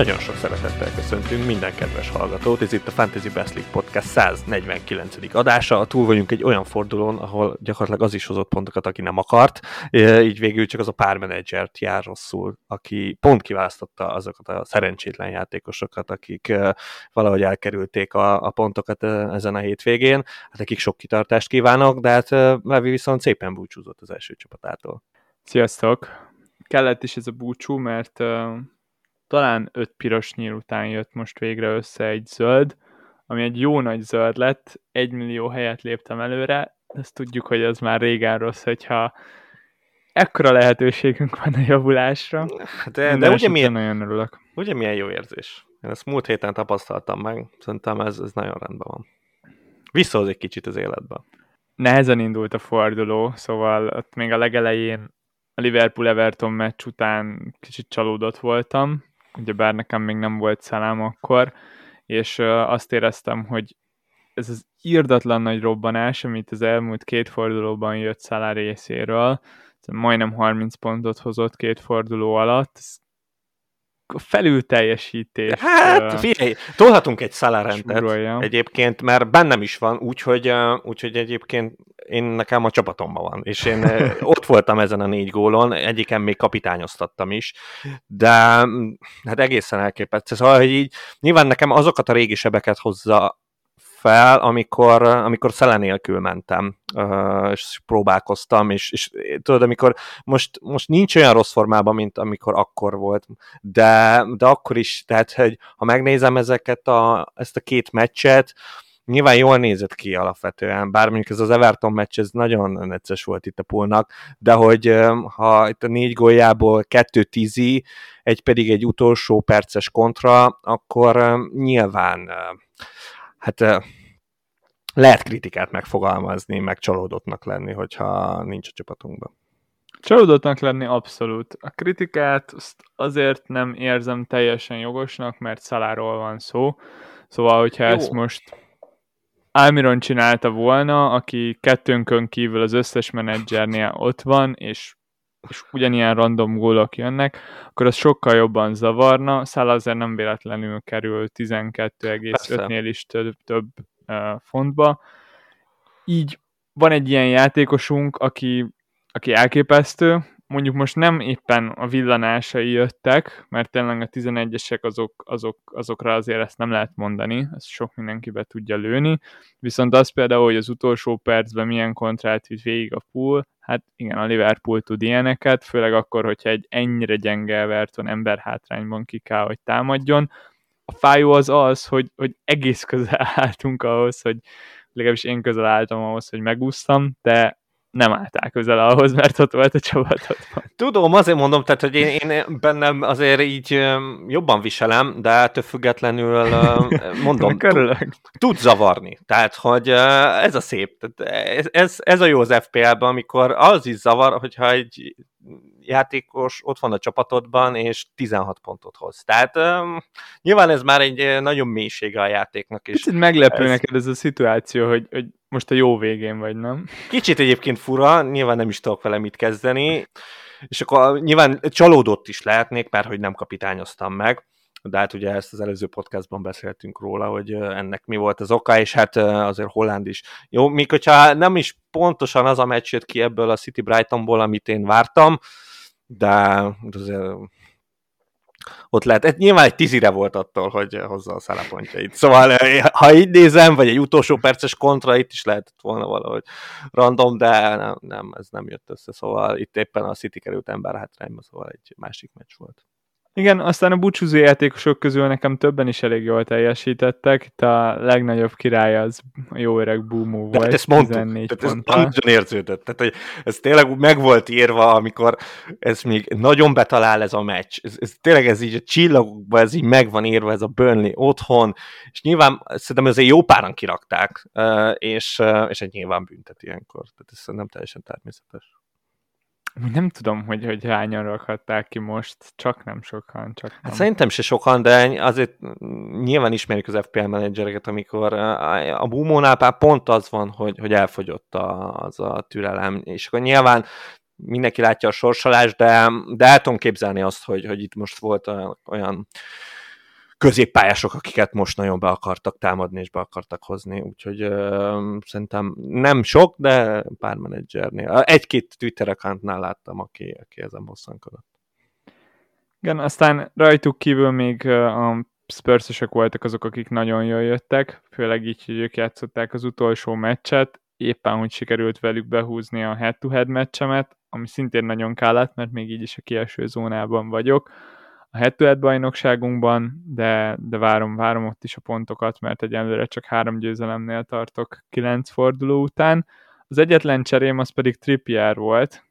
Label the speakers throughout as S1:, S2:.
S1: Nagyon sok szeretettel köszöntünk minden kedves hallgatót, ez itt a Fantasy Best League Podcast 149. adása. Túl vagyunk egy olyan fordulón, ahol gyakorlatilag az is hozott pontokat, aki nem akart, így végül csak az a pár menedzsert jár rosszul, aki pont kiválasztotta azokat a szerencsétlen játékosokat, akik valahogy elkerülték a, a pontokat ezen a hétvégén. Hát nekik sok kitartást kívánok, de hát Levi viszont szépen búcsúzott az első csapatától.
S2: Sziasztok! Kellett is ez a búcsú, mert talán öt piros nyíl után jött most végre össze egy zöld, ami egy jó nagy zöld lett, egy millió helyet léptem előre, ezt tudjuk, hogy ez már régen rossz, hogyha ekkora lehetőségünk van a javulásra.
S1: De, de, de ugye milyen, nagyon örülök. Ugye milyen jó érzés? Én ezt múlt héten tapasztaltam meg, szerintem ez, ez nagyon rendben van. Visszahoz egy kicsit az életbe.
S2: Nehezen indult a forduló, szóval ott még a legelején a Liverpool-Everton meccs után kicsit csalódott voltam, ugye bár nekem még nem volt szalám akkor, és azt éreztem, hogy ez az írdatlan nagy robbanás, amit az elmúlt két fordulóban jött Szalá részéről, majdnem 30 pontot hozott két forduló alatt, ez felül teljesítés.
S1: Hát, figyelj, tolhatunk egy szalarentet egyébként, mert bennem is van, úgyhogy, úgyhogy egyébként én nekem a csapatomban van, és én ott voltam ezen a négy gólon, egyiken még kapitányoztattam is, de hát egészen elképesztő. Szóval, hogy így nyilván nekem azokat a régi sebeket hozza fel, amikor, amikor szele nélkül mentem, és próbálkoztam, és, és tudod, amikor most, most nincs olyan rossz formában, mint amikor akkor volt, de, de akkor is, tehát, hogy ha megnézem ezeket a, ezt a két meccset, nyilván jól nézett ki alapvetően, bár mondjuk ez az Everton meccs, ez nagyon necces volt itt a pulnak, de hogy ha itt a négy góljából kettő tízi, egy pedig egy utolsó perces kontra, akkor nyilván hát lehet kritikát megfogalmazni, meg csalódottnak lenni, hogyha nincs a csapatunkban.
S2: Csalódottnak lenni abszolút. A kritikát azért nem érzem teljesen jogosnak, mert szaláról van szó. Szóval, hogyha Jó. ezt most Almiron csinálta volna, aki kettőnkön kívül az összes menedzsernél ott van, és, és ugyanilyen random gólok jönnek, akkor az sokkal jobban zavarna. Szala azért nem véletlenül kerül 12,5-nél is több, több uh, fontba. Így van egy ilyen játékosunk, aki, aki elképesztő, mondjuk most nem éppen a villanásai jöttek, mert tényleg a 11-esek azok, azok, azokra azért ezt nem lehet mondani, ezt sok mindenkibe tudja lőni, viszont az például, hogy az utolsó percben milyen kontrát vitt végig a pool, hát igen, a Liverpool tud ilyeneket, főleg akkor, hogyha egy ennyire gyenge Everton ember hátrányban ki kell, hogy támadjon. A fájó az az, hogy, hogy egész közel álltunk ahhoz, hogy legalábbis én közel álltam ahhoz, hogy megúsztam, de nem álltál közel ahhoz, mert ott volt a csapatodban.
S1: Tudom, azért mondom, tehát, hogy én, én bennem azért így jobban viselem, de ettől függetlenül mondom, tud zavarni. Tehát, hogy ez a szép. Tehát ez, ez, ez a jó az FPL-ben, amikor az is zavar, hogyha egy játékos ott van a csapatodban, és 16 pontot hoz. Tehát um, nyilván ez már egy nagyon mélysége a játéknak. És
S2: Kicsit meglepő ez... neked ez a szituáció, hogy, hogy most a jó végén vagy, nem?
S1: Kicsit egyébként fura, nyilván nem is tudok vele mit kezdeni, és akkor nyilván csalódott is lehetnék, mert hogy nem kapitányoztam meg, de hát ugye ezt az előző podcastban beszéltünk róla, hogy ennek mi volt az oka, és hát azért Holland is. Jó, még hogyha nem is pontosan az a meccs jött ki ebből a City Brightonból, amit én vártam, de azért ott lehet. Ez nyilván egy tízire volt attól, hogy hozza a szállapontjait. Szóval, ha így nézem, vagy egy utolsó perces kontra, itt is lehetett volna valahogy random, de nem, nem ez nem jött össze. Szóval itt éppen a City került ember hátrányba, szóval egy másik meccs volt.
S2: Igen, aztán a búcsúzó játékosok közül nekem többen is elég jól teljesítettek. Itt a legnagyobb király az jó öreg Búmú volt.
S1: Hát ezt mondtuk, tehát ez nagyon érződött. Tehát, hogy ez tényleg meg volt írva, amikor ez még nagyon betalál ez a meccs. Ez, ez tényleg ez így a csillagokban, ez így meg van írva, ez a Burnley otthon, és nyilván szerintem azért jó páran kirakták, és, és egy nyilván büntet ilyenkor. Tehát ez szerintem teljesen természetes.
S2: Nem tudom, hogy, hogy hányan rakhatták ki most, csak nem sokan. Csak
S1: nem. Hát szerintem se sokan, de azért nyilván ismerjük az FPL menedzsereket, amikor a Bumónál pont az van, hogy, hogy elfogyott a, az a türelem, és akkor nyilván mindenki látja a sorsolást, de, de el tudom képzelni azt, hogy, hogy itt most volt olyan középpályások, akiket most nagyon be akartak támadni és be akartak hozni, úgyhogy uh, szerintem nem sok, de pár menedzsernél. Egy-két Twitter accountnál láttam, aki, aki ezen bosszankodott.
S2: Igen, aztán rajtuk kívül még a spurs voltak azok, akik nagyon jól jöttek, főleg így, hogy ők játszották az utolsó meccset, éppen hogy sikerült velük behúzni a head-to-head meccsemet, ami szintén nagyon kellett, mert még így is a kieső zónában vagyok a head-to-head bajnokságunkban, de, de várom, várom ott is a pontokat, mert egyelőre csak három győzelemnél tartok kilenc forduló után. Az egyetlen cserém az pedig Trippier volt,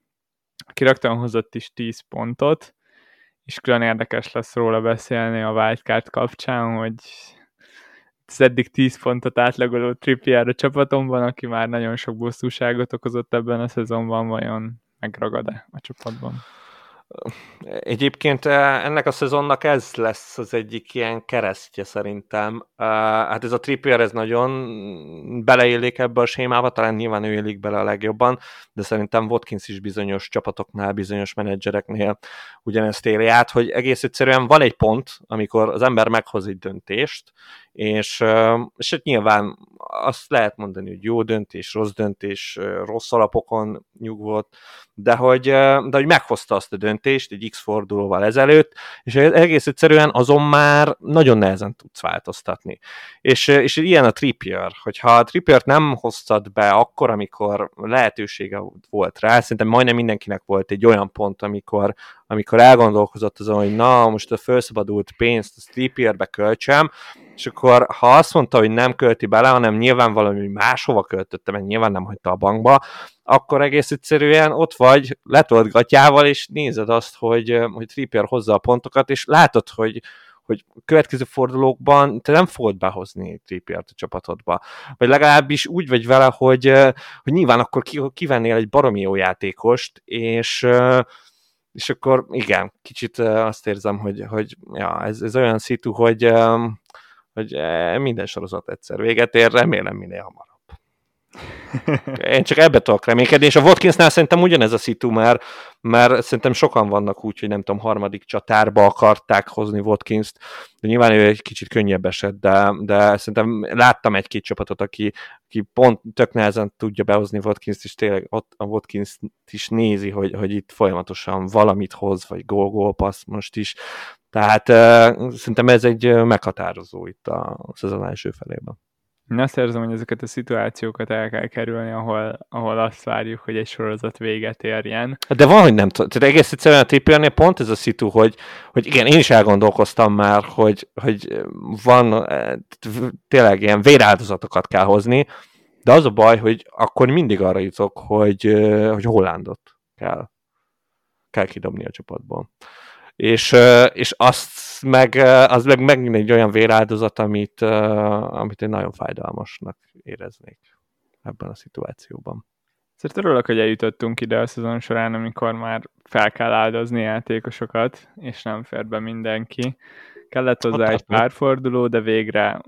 S2: aki rögtön hozott is 10 pontot, és külön érdekes lesz róla beszélni a wildcard kapcsán, hogy az eddig 10 pontot átlagoló Trippier a csapatomban, aki már nagyon sok bosszúságot okozott ebben a szezonban, vajon megragad-e a csapatban?
S1: Egyébként eh, ennek a szezonnak ez lesz az egyik ilyen keresztje szerintem. Eh, hát ez a Trippier ez nagyon beleillik ebbe a sémába, talán nyilván ő élik bele a legjobban, de szerintem Watkins is bizonyos csapatoknál, bizonyos menedzsereknél ugyanezt éli át, hogy egész egyszerűen van egy pont, amikor az ember meghoz egy döntést, és, és hát nyilván azt lehet mondani, hogy jó döntés, rossz döntés, rossz alapokon nyugvott, de hogy, de hogy meghozta azt a döntést egy X fordulóval ezelőtt, és egész egyszerűen azon már nagyon nehezen tudsz változtatni. És, és ilyen a Trippier, hogyha a Trippier nem hoztad be akkor, amikor lehetősége volt rá, szerintem majdnem mindenkinek volt egy olyan pont, amikor, amikor elgondolkozott azon, hogy na, most a felszabadult pénzt a Trippierbe költsem, és akkor ha azt mondta, hogy nem költi bele, hanem nyilván valami máshova költötte, mert nyilván nem hagyta a bankba, akkor egész egyszerűen ott vagy letolt gatyával, és nézed azt, hogy, hogy Trippier hozza a pontokat, és látod, hogy, hogy következő fordulókban te nem fogod behozni Trippiert a csapatodba. Vagy legalábbis úgy vagy vele, hogy, hogy nyilván akkor kivennél egy baromi jó játékost, és és akkor igen, kicsit azt érzem, hogy, hogy ja, ez, ez olyan szitu, hogy, hogy minden sorozat egyszer véget ér, remélem minél hamarabb. Én csak ebbe tudok reménykedni, és a Watkinsnál szerintem ugyanez a szitu, mert, mert szerintem sokan vannak úgy, hogy nem tudom, harmadik csatárba akarták hozni Watkins-t, de nyilván ő egy kicsit könnyebb eset, de, de szerintem láttam egy-két csapatot, aki, aki pont tök nehezen tudja behozni Watkins-t, és tényleg ott a Watkins is nézi, hogy, hogy itt folyamatosan valamit hoz, vagy gól-gól most is, tehát uh, szerintem ez egy meghatározó itt a szezon első felében.
S2: Én azt érzem, hogy ezeket a szituációkat el kell kerülni, ahol, ahol azt várjuk, hogy egy sorozat véget érjen.
S1: De van, hogy nem tudom. Tehát egész egyszerűen a Trippiernél pont ez a szitu, hogy, hogy igen, én is elgondolkoztam már, hogy, hogy van tényleg ilyen véráldozatokat kell hozni, de az a baj, hogy akkor mindig arra jutok, hogy, hogy Hollandot kell, kell kidobni a csapatból és, és azt meg, az meg megint egy olyan véráldozat, amit, amit én nagyon fájdalmasnak éreznék ebben a szituációban.
S2: Szerintem örülök, hogy eljutottunk ide a szezon során, amikor már fel kell áldozni játékosokat, és nem fér be mindenki. Kellett hozzá egy pár forduló, de végre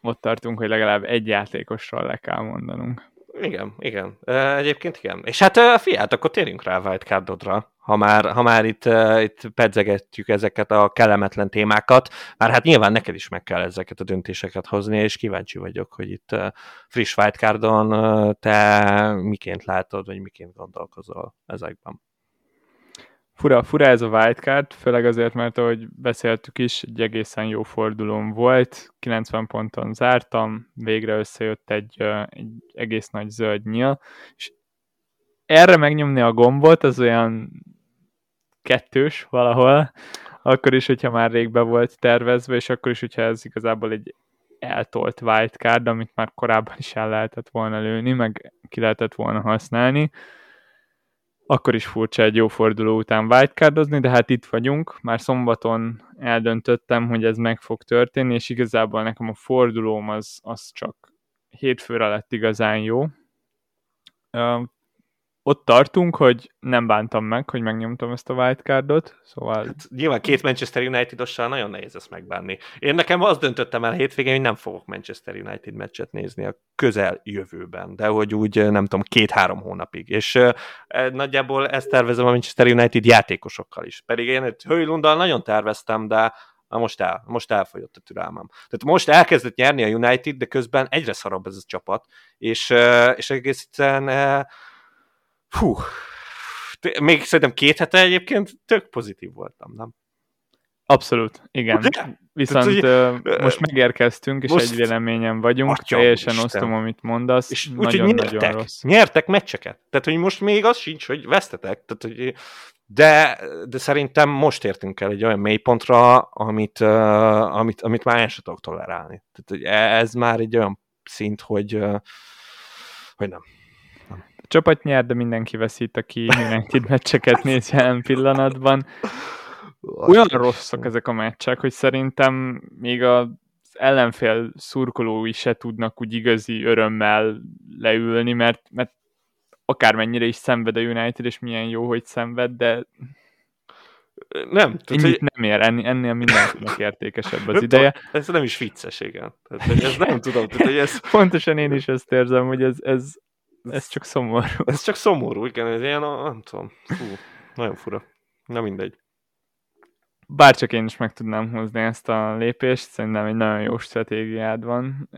S2: ott tartunk, hogy legalább egy játékosról le kell mondanunk.
S1: Igen, igen. Egyébként igen. És hát fiát, akkor térjünk rá a wildcardodra ha már, ha már itt, uh, itt pedzegetjük ezeket a kellemetlen témákat, már hát nyilván neked is meg kell ezeket a döntéseket hozni, és kíváncsi vagyok, hogy itt uh, friss wildcardon uh, te miként látod, vagy miként gondolkozol ezekben.
S2: Fura, fura ez a wildcard, főleg azért, mert ahogy beszéltük is, egy egészen jó fordulóm volt, 90 ponton zártam, végre összejött egy, egy egész nagy zöld nyíl, és erre megnyomni a gombot, az olyan kettős valahol, akkor is, hogyha már rég be volt tervezve, és akkor is, hogyha ez igazából egy eltolt wildcard, amit már korábban is el lehetett volna lőni, meg ki lehetett volna használni, akkor is furcsa egy jó forduló után wildcardozni, de hát itt vagyunk, már szombaton eldöntöttem, hogy ez meg fog történni, és igazából nekem a fordulóm az, az csak hétfőre lett igazán jó ott tartunk, hogy nem bántam meg, hogy megnyomtam ezt a wildcardot, szóval... Hát,
S1: nyilván két Manchester United-ossal nagyon nehéz ezt megbánni. Én nekem azt döntöttem el hétvégén, hogy nem fogok Manchester United meccset nézni a közel jövőben, de hogy úgy nem tudom, két-három hónapig. És uh, nagyjából ezt tervezem a Manchester United játékosokkal is. Pedig én egy Hőlundal nagyon terveztem, de Na most, el, most elfogyott a türelmem. Tehát most elkezdett nyerni a United, de közben egyre szarabb ez a csapat, és, és egész egyszerűen hú, még szerintem két hete egyébként tök pozitív voltam, nem?
S2: Abszolút, igen. Ugye? Viszont Tehát, uh, most megérkeztünk, és most egy véleményen vagyunk, Atya, teljesen Isten. osztom, amit mondasz. És nagyon, úgy,
S1: nyertek, nagyon rossz. nyertek meccseket. Tehát, hogy most még az sincs, hogy vesztetek. Tehát, hogy de, de szerintem most értünk el egy olyan mélypontra, amit, uh, amit, amit már el sem tudok tolerálni. Tehát, hogy e, ez már egy olyan szint, hogy, uh, hogy nem.
S2: A csapat nyer, de mindenki veszít, aki United meccseket néz jelen pillanatban. Olyan rosszak ezek a meccsek, hogy szerintem még az ellenfél szurkolói se tudnak úgy igazi örömmel leülni, mert, mert akármennyire is szenved a United, és milyen jó, hogy szenved, de
S1: nem.
S2: Tehát, hogy... nem ér, ennél, ennél mindenkinek értékesebb az ideje.
S1: Ez nem is vicces, igen. Tehát, ez nem tudom. Tehát, hogy ez...
S2: Pontosan én is ezt érzem, hogy ez, ez, ez csak szomorú.
S1: Ez csak szomorú, igen. Ez ilyen, nem tudom. Fú, nagyon fura. Na mindegy.
S2: Bárcsak én is meg tudnám hozni ezt a lépést, szerintem egy nagyon jó stratégiád van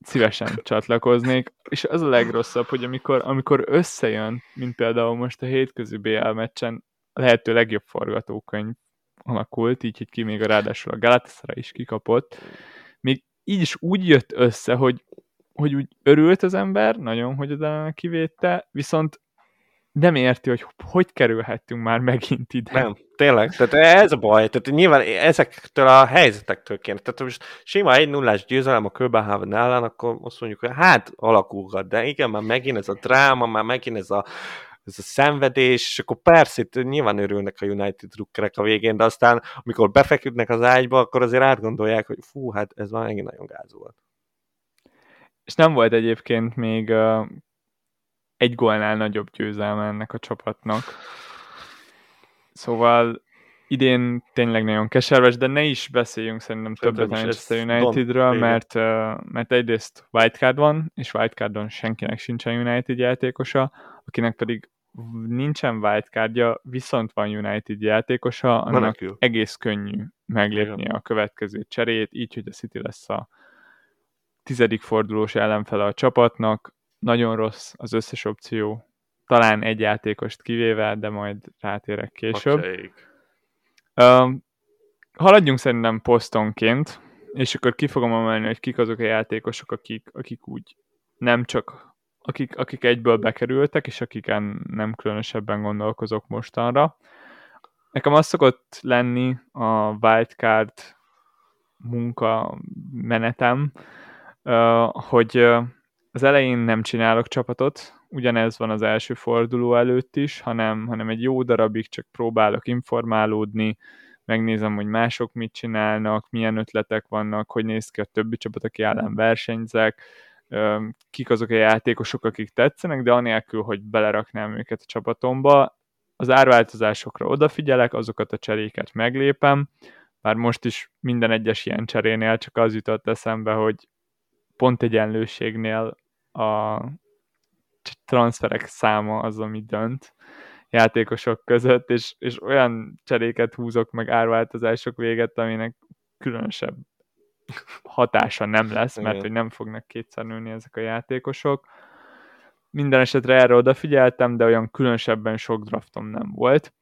S2: szívesen csatlakoznék, és az a legrosszabb, hogy amikor, amikor összejön, mint például most a hétközi BL meccsen, a lehető legjobb forgatókönyv alakult, így, hogy ki még a ráadásul a Galatasaray is kikapott, még így is úgy jött össze, hogy, hogy úgy örült az ember, nagyon, hogy oda kivétte, viszont nem érti, hogy hogy kerülhettünk már megint ide.
S1: Nem, tényleg. Tehát ez a baj. Tehát nyilván ezektől a helyzetektől kéne. Tehát most sima egy nullás győzelem a Köbenhaven ellen, akkor azt mondjuk, hogy hát alakulhat, de igen, már megint ez a dráma, már megint ez a, ez a szenvedés, és akkor persze itt nyilván örülnek a United drukkerek a végén, de aztán amikor befeküdnek az ágyba, akkor azért átgondolják, hogy fú, hát ez már megint nagyon gáz volt.
S2: És nem volt egyébként még egy gólnál nagyobb győzelme ennek a csapatnak. Szóval idén tényleg nagyon keserves, de ne is beszéljünk szerintem többet a Manchester Unitedről, mert, mert egyrészt wildcard van, és wildcardon senkinek sincsen United játékosa, akinek pedig nincsen wildcardja, viszont van United játékosa, annak Menekül. egész könnyű meglépni a következő cserét, így, hogy a City lesz a tizedik fordulós ellenfele a csapatnak, nagyon rossz az összes opció, talán egy játékost kivéve, de majd rátérek később. Uh, haladjunk szerintem posztonként, és akkor ki fogom emelni, hogy kik azok a játékosok, akik, akik úgy nem csak akik, akik egyből bekerültek, és akiken nem különösebben gondolkozok mostanra. Nekem az szokott lenni a wildcard munka menetem, hogy az elején nem csinálok csapatot, ugyanez van az első forduló előtt is, hanem, hanem egy jó darabig csak próbálok informálódni, megnézem, hogy mások mit csinálnak, milyen ötletek vannak, hogy néz ki a többi csapat, aki ellen versenyzek, kik azok a játékosok, akik tetszenek, de anélkül, hogy beleraknám őket a csapatomba, az árváltozásokra odafigyelek, azokat a cseréket meglépem, már most is minden egyes ilyen cserénél csak az jutott eszembe, hogy pont egyenlőségnél a transferek száma az, ami dönt játékosok között, és, és olyan cseréket húzok meg árváltozások véget, aminek különösebb hatása nem lesz, mert hogy nem fognak kétszer nőni ezek a játékosok. Minden esetre erre odafigyeltem, de olyan különösebben sok draftom nem volt.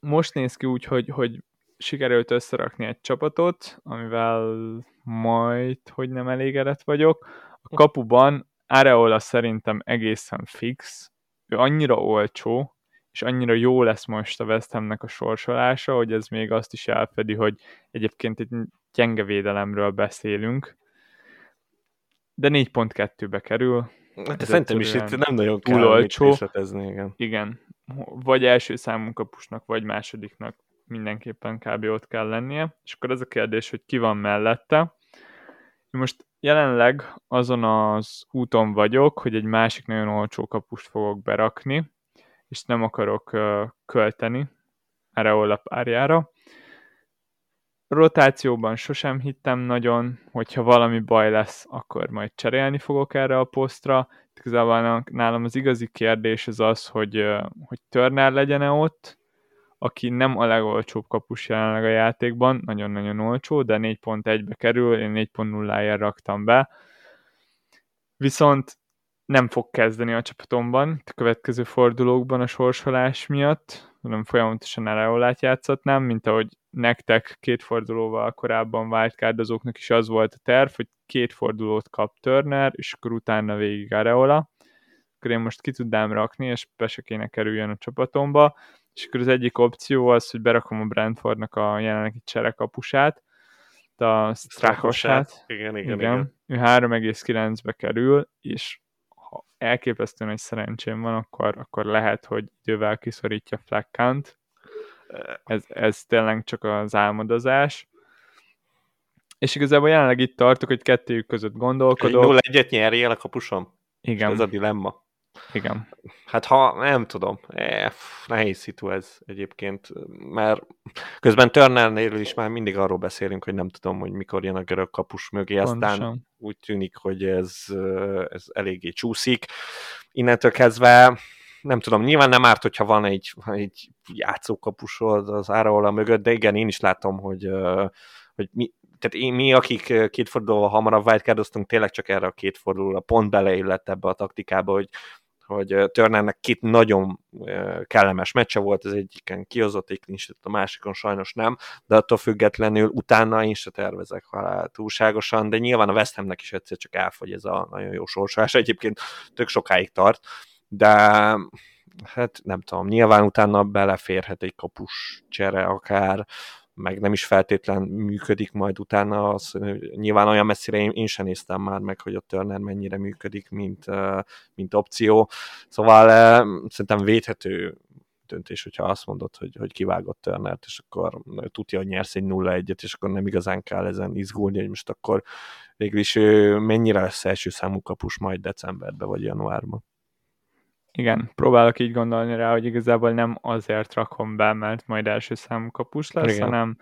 S2: Most néz ki úgy, hogy, hogy sikerült összerakni egy csapatot, amivel majd, hogy nem elégedett vagyok. A kapuban Areola szerintem egészen fix, ő annyira olcsó, és annyira jó lesz most a West Hamnek a sorsolása, hogy ez még azt is elfedi, hogy egyébként egy gyenge védelemről beszélünk, de 4.2-be kerül.
S1: Hát szerintem is itt nem nagyon kell olcsó. igen.
S2: Igen. Vagy első számú kapusnak, vagy másodiknak mindenképpen kb. ott kell lennie. És akkor ez a kérdés, hogy ki van mellette. Most jelenleg azon az úton vagyok, hogy egy másik nagyon olcsó kapust fogok berakni, és nem akarok költeni erre párjára. Rotációban sosem hittem nagyon, hogyha valami baj lesz, akkor majd cserélni fogok erre a posztra. Igazából nálam az igazi kérdés az az, hogy, hogy Turner legyen-e ott, aki nem a legolcsóbb kapus jelenleg a játékban, nagyon-nagyon olcsó, de 4.1-be kerül, én 4.0-ért raktam be. Viszont nem fog kezdeni a csapatomban a következő fordulókban a sorsolás miatt, hanem folyamatosan Areolát játszatnám, mint ahogy nektek két fordulóval korábban wildcardozóknak is az volt a terv, hogy két fordulót kap Turner, és akkor utána végig Areola. Akkor én most ki tudnám rakni, és be se kéne kerüljön a csapatomba, és akkor az egyik opció az, hogy berakom a Brentfordnak a jelenlegi cserekapusát, a Strakosát.
S1: Igen, igen, igen.
S2: igen. Ő 3,9-be kerül, és ha elképesztően egy szerencsém van, akkor, akkor lehet, hogy idővel kiszorítja Fleckant. Ez, ez tényleg csak az álmodozás. És igazából jelenleg itt tartok, hogy kettőjük között gondolkodok.
S1: 0-1-et nyerjél a kapusom?
S2: Igen.
S1: ez a dilemma.
S2: Igen.
S1: Hát ha, nem tudom, e, nehéz szitu ez egyébként, mert közben Turnernél is már mindig arról beszélünk, hogy nem tudom, hogy mikor jön a görög kapus mögé, Pontosan. aztán úgy tűnik, hogy ez, ez eléggé csúszik. Innentől kezdve nem tudom, nyilván nem árt, hogyha van egy, egy játszókapusod az áraola mögött, de igen, én is látom, hogy, hogy mi, tehát én, mi, akik két fordulóval hamarabb wildcardoztunk, tényleg csak erre a két fordulóra pont beleillett ebbe a taktikába, hogy hogy Turnernek két nagyon kellemes meccse volt, az egyiken kihozott egy klincset, a másikon sajnos nem, de attól függetlenül utána én se tervezek halál túlságosan, de nyilván a West Hamnek is egyszer csak elfogy ez a nagyon jó sorsolás, egyébként tök sokáig tart, de hát nem tudom, nyilván utána beleférhet egy kapus csere akár, meg nem is feltétlen működik majd utána, az, nyilván olyan messzire én, én sem néztem már meg, hogy a Turner mennyire működik, mint, mint opció, szóval szerintem védhető döntés, hogyha azt mondod, hogy, hogy kivágott Turnert, és akkor tudja, hogy nyersz egy 0-1-et, és akkor nem igazán kell ezen izgulni, hogy most akkor végül is mennyire lesz első számú kapus majd decemberben vagy januárban.
S2: Igen, próbálok így gondolni rá, hogy igazából nem azért rakom be, mert majd első számú kapus lesz, Igen. hanem,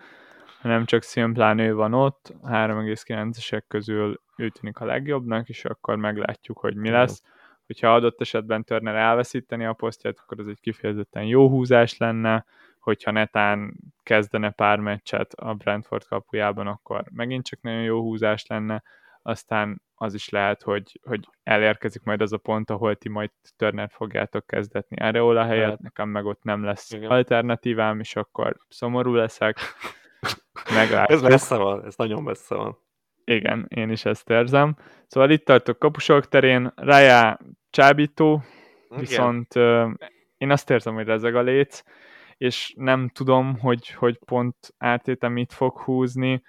S2: hanem csak szimplán ő van ott, 3,9-esek közül ő tűnik a legjobbnak, és akkor meglátjuk, hogy mi lesz. Hogyha adott esetben Turner elveszíteni a posztját, akkor ez egy kifejezetten jó húzás lenne, hogyha netán kezdene pár meccset a Brentford kapujában, akkor megint csak nagyon jó húzás lenne, aztán az is lehet, hogy, hogy elérkezik majd az a pont, ahol ti majd Turner fogjátok kezdetni Areola helyett, hát. nekem meg ott nem lesz Igen. alternatívám, és akkor szomorú leszek.
S1: Meglátjuk. Ez messze van, ez nagyon messze van.
S2: Igen, én is ezt érzem. Szóval itt tartok kapusok terén, Raya csábító, Igen. viszont uh, én azt érzem, hogy rezeg a léc, és nem tudom, hogy, hogy pont ártétem mit fog húzni,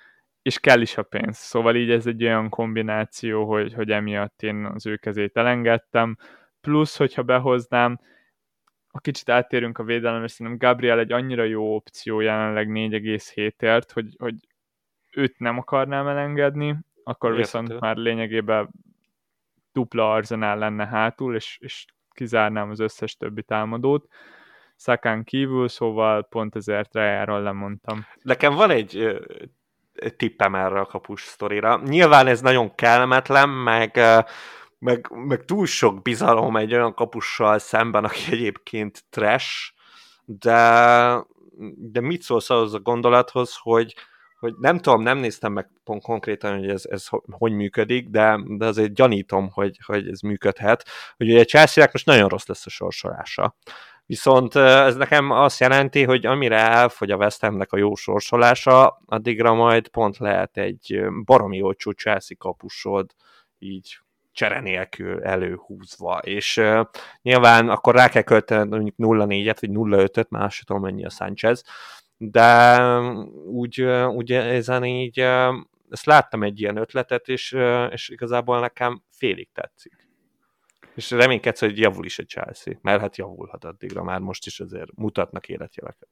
S2: és kell is a pénz. Szóval így ez egy olyan kombináció, hogy, hogy emiatt én az ő kezét elengedtem. Plusz, hogyha behoznám, ha kicsit áttérünk a védelemre, szerintem Gabriel egy annyira jó opció jelenleg 4,7-ért, hogy, hogy őt nem akarnám elengedni, akkor Érthető. viszont már lényegében dupla arzenál lenne hátul, és, és kizárnám az összes többi támadót. Szakán kívül, szóval pont ezért Rejáról lemondtam.
S1: Nekem van egy tippem erre a kapus sztorira. Nyilván ez nagyon kellemetlen, meg, meg, meg túl sok bizalom egy olyan kapussal szemben, aki egyébként trash, de, de mit szólsz ahhoz a gondolathoz, hogy, hogy nem tudom, nem néztem meg pont konkrétan, hogy ez, ez hogy működik, de, de azért gyanítom, hogy, hogy ez működhet, hogy ugye chelsea most nagyon rossz lesz a sorsolása. Viszont ez nekem azt jelenti, hogy amire elfogy a West Hamnek a jó sorsolása, addigra majd pont lehet egy baromi olcsó Chelsea kapusod így csere nélkül előhúzva, és uh, nyilván akkor rá kell költeni mondjuk 0-4-et, vagy 0-5-öt, már tudom mennyi a Sanchez, de úgy, úgy ezen így ezt láttam egy ilyen ötletet, és, és igazából nekem félig tetszik. És reménykedsz, hogy javul is a Chelsea, mert hát javulhat addigra, már most is azért mutatnak életjeleket.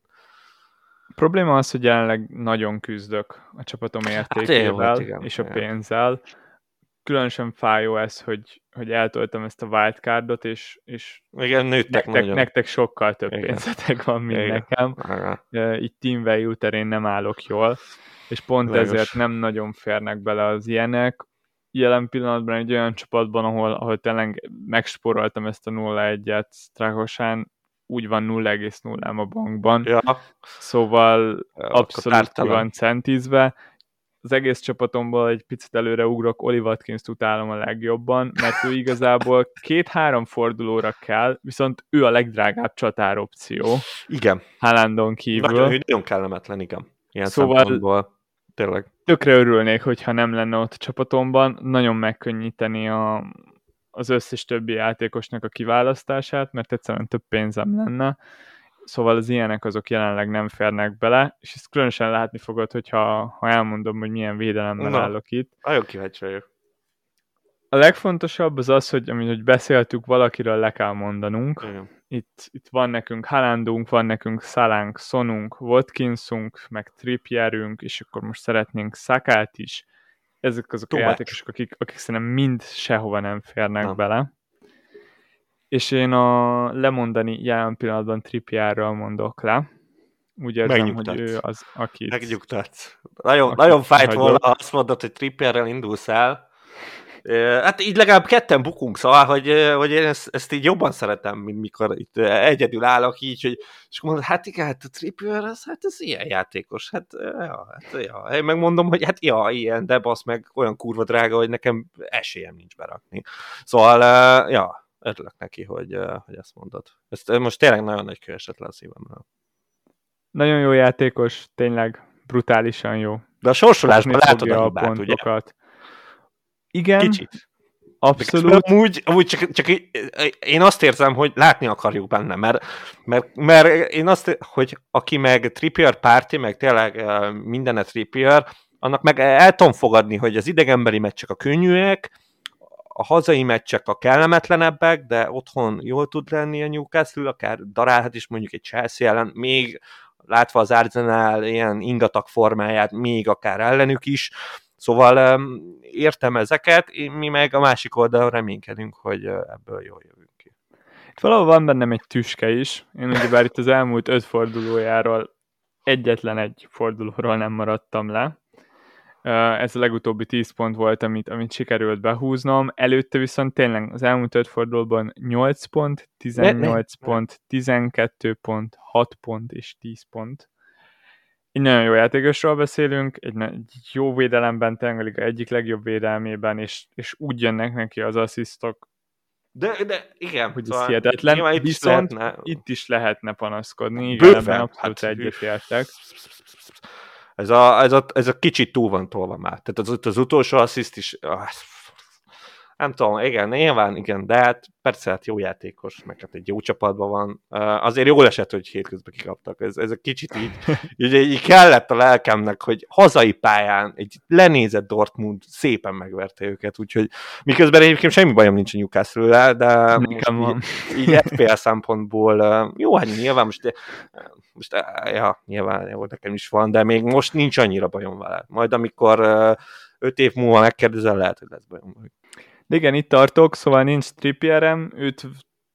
S2: A probléma az, hogy jelenleg nagyon küzdök a csapatom értékével hát, igen, és a pénzzel. Különösen fájó ez, hogy, hogy eltoltam ezt a wildcardot, és, és
S1: igen, nőttek
S2: nektek, nektek sokkal több igen. pénzetek van, mint igen. nekem. Igen. Itt team value terén nem állok jól, és pont Lagos. ezért nem nagyon férnek bele az ilyenek jelen pillanatban egy olyan csapatban, ahol, ahol tényleg megsporoltam ezt a 0-1-et Strakosán, úgy van 0,0 a bankban.
S1: Ja.
S2: Szóval ja, abszolút ki van centízve. Az egész csapatomból egy picit előre ugrok, Oli watkins utálom a legjobban, mert ő igazából két-három fordulóra kell, viszont ő a legdrágább csatáropció.
S1: Igen.
S2: Haalandon kívül.
S1: Nagyon, nagyon kellemetlen, igen. Ilyen szóval. Tényleg.
S2: Tökre örülnék, hogyha nem lenne ott a csapatomban. Nagyon megkönnyíteni a, az összes többi játékosnak a kiválasztását, mert egyszerűen több pénzem lenne. Szóval az ilyenek azok jelenleg nem férnek bele, és ezt különösen látni fogod, hogyha ha elmondom, hogy milyen védelemmel Na, állok itt.
S1: Nagyon kíváncsi vagyok.
S2: A legfontosabb az az, hogy amit hogy beszéltük, valakiről le kell mondanunk.
S1: Igen.
S2: Itt, itt van nekünk Halandunk, van nekünk Szalánk, Sonunk, Watkinsunk, meg Trippierünk, és akkor most szeretnénk Szakát is. Ezek azok Too a játékosok, akik, akik szerintem mind sehova nem férnek nem. bele. És én a lemondani jelen pillanatban Trippierről mondok le. Úgy érzem, hogy ő az, aki...
S1: Megnyugtatsz. Nagyon, aki nagyon fájt volna, ha azt mondod, hogy Trippierrel indulsz el, Hát így legalább ketten bukunk, szóval, hogy, hogy én ezt, ezt így jobban szeretem, mint mikor itt egyedül állok így, hogy, és mondod, hát igen, hát a Trippier, az, hát ez ilyen játékos, hát, ja, hát ja. Én megmondom, hogy hát ja, ilyen, de basz meg olyan kurva drága, hogy nekem esélyem nincs berakni. Szóval, ja, örülök neki, hogy, hogy ezt mondod. Ezt most tényleg nagyon nagy esett le a szívemről.
S2: Nagyon jó játékos, tényleg brutálisan jó.
S1: De a sorsolásban látod a hibát. Ugye?
S2: Igen. Kicsit. Abszolút.
S1: Amúgy, amúgy csak, csak én azt érzem, hogy látni akarjuk benne, mert, mert, mert én azt, hogy aki meg Trippier párti, meg tényleg mindenet Trippier, annak meg el tudom fogadni, hogy az idegenbeli meccsek a könnyűek, a hazai meccsek a kellemetlenebbek, de otthon jól tud lenni a Newcastle, akár darálhat is mondjuk egy Chelsea ellen, még látva az Arsenal ilyen ingatag formáját, még akár ellenük is, Szóval értem ezeket, mi meg a másik oldalon reménykedünk, hogy ebből jól jövünk ki.
S2: Itt valahol van bennem egy tüske is. Én bár itt az elmúlt öt fordulójáról egyetlen egy fordulóról nem maradtam le. Ez a legutóbbi 10 pont volt, amit, amit sikerült behúznom. Előtte viszont tényleg az elmúlt öt fordulóban 8 pont, 18 ne, ne. pont, 12 pont, 6 pont és 10 pont egy nagyon jó játékosról beszélünk, egy, egy jó védelemben, tényleg egyik legjobb védelmében, és, és úgy jönnek neki az asszisztok,
S1: de, de igen,
S2: hogy ez szóval hihetetlen, itt viszont is lehetne... itt is lehetne panaszkodni, igen, Bőven, ebben abszolút hát, egyetértek.
S1: Ez a, ez, a, ez a kicsit túl van tolva már. Tehát az, az utolsó assziszt is, ah, nem tudom, igen, nyilván igen, de hát persze hát jó játékos, meg hát egy jó csapatban van. azért jól esett, hogy hétközben kikaptak. Ez, ez a kicsit így, így, így, kellett a lelkemnek, hogy hazai pályán egy lenézett Dortmund szépen megverte őket, úgyhogy miközben egyébként semmi bajom nincs a newcastle de
S2: Nekem van.
S1: így, így FPL szempontból jó, hát nyilván most, most ja, nyilván jó, nekem is van, de még most nincs annyira bajom vele. Majd amikor öt év múlva megkérdezel, lehet, hogy lesz bajom.
S2: De igen, itt tartok, szóval nincs trippierem, őt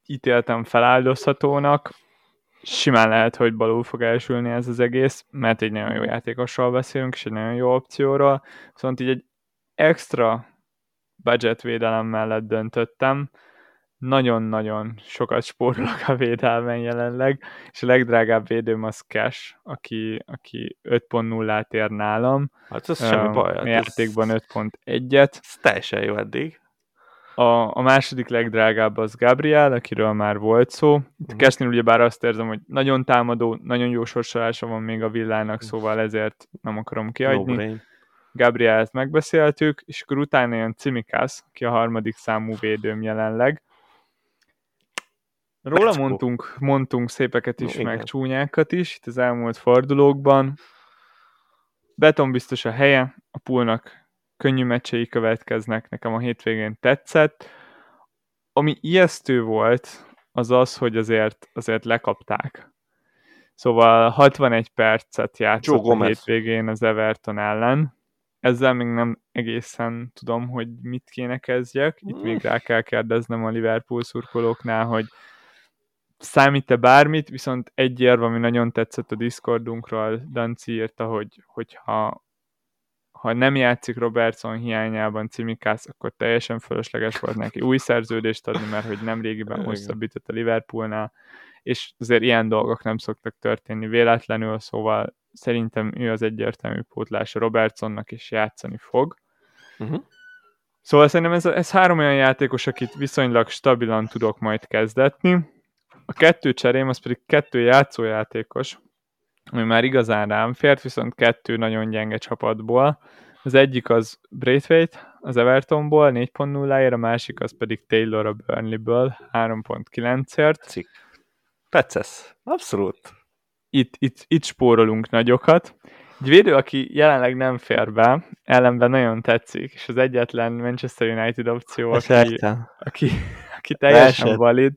S2: ítéltem feláldozhatónak, simán lehet, hogy balul fog elsülni ez az egész, mert egy nagyon jó játékosról beszélünk, és egy nagyon jó opcióról, viszont így egy extra budget védelem mellett döntöttem, nagyon-nagyon sokat spórolok a védelmen jelenleg, és a legdrágább védőm az Cash, aki, aki 5.0-át ér nálam.
S1: Hát ez uh, semmi baj. Hát
S2: játékban 5.1-et.
S1: Ez teljesen jó eddig.
S2: A, a második legdrágább az Gabriel, akiről már volt szó. Itt uh-huh. ugye ugyebár azt érzem, hogy nagyon támadó, nagyon jó sorsolása van még a villának, szóval ezért nem akarom kiadni. No Gabrielt megbeszéltük, és akkor utána jön Cimikász, aki a harmadik számú védőm jelenleg. Róla mondtunk, mondtunk szépeket is, no, meg igen. csúnyákat is itt az elmúlt fordulókban. Beton biztos a helye, a poolnak könnyű meccsei következnek, nekem a hétvégén tetszett. Ami ijesztő volt, az az, hogy azért, azért lekapták. Szóval 61 percet játszott a hétvégén az Everton ellen. Ezzel még nem egészen tudom, hogy mit kéne kezdjek. Itt még rá kell kérdeznem a Liverpool szurkolóknál, hogy számít-e bármit, viszont egy érv, ami nagyon tetszett a Discordunkról, Danci írta, hogy, hogyha ha nem játszik Robertson hiányában Cimikász, akkor teljesen fölösleges volt neki új szerződést adni, mert hogy nem régiben hosszabbított a Liverpoolnál, és azért ilyen dolgok nem szoktak történni véletlenül, szóval szerintem ő az egyértelmű pótlás Robertsonnak, és játszani fog. Uh-huh. Szóval szerintem ez, ez három olyan játékos, akit viszonylag stabilan tudok majd kezdetni. A kettő cserém az pedig kettő játszójátékos, ami már igazán rám fért, viszont kettő nagyon gyenge csapatból. Az egyik az Braithwaite, az Evertonból 4.0-ért, a másik az pedig Taylor a Burnleyből 3.9-ért.
S1: Cik. Tetszesz. Abszolút.
S2: Itt, itt, itt spórolunk nagyokat. Egy védő, aki jelenleg nem fér be, ellenben nagyon tetszik, és az egyetlen Manchester United opció, aki, aki, aki teljesen Leesett. valid,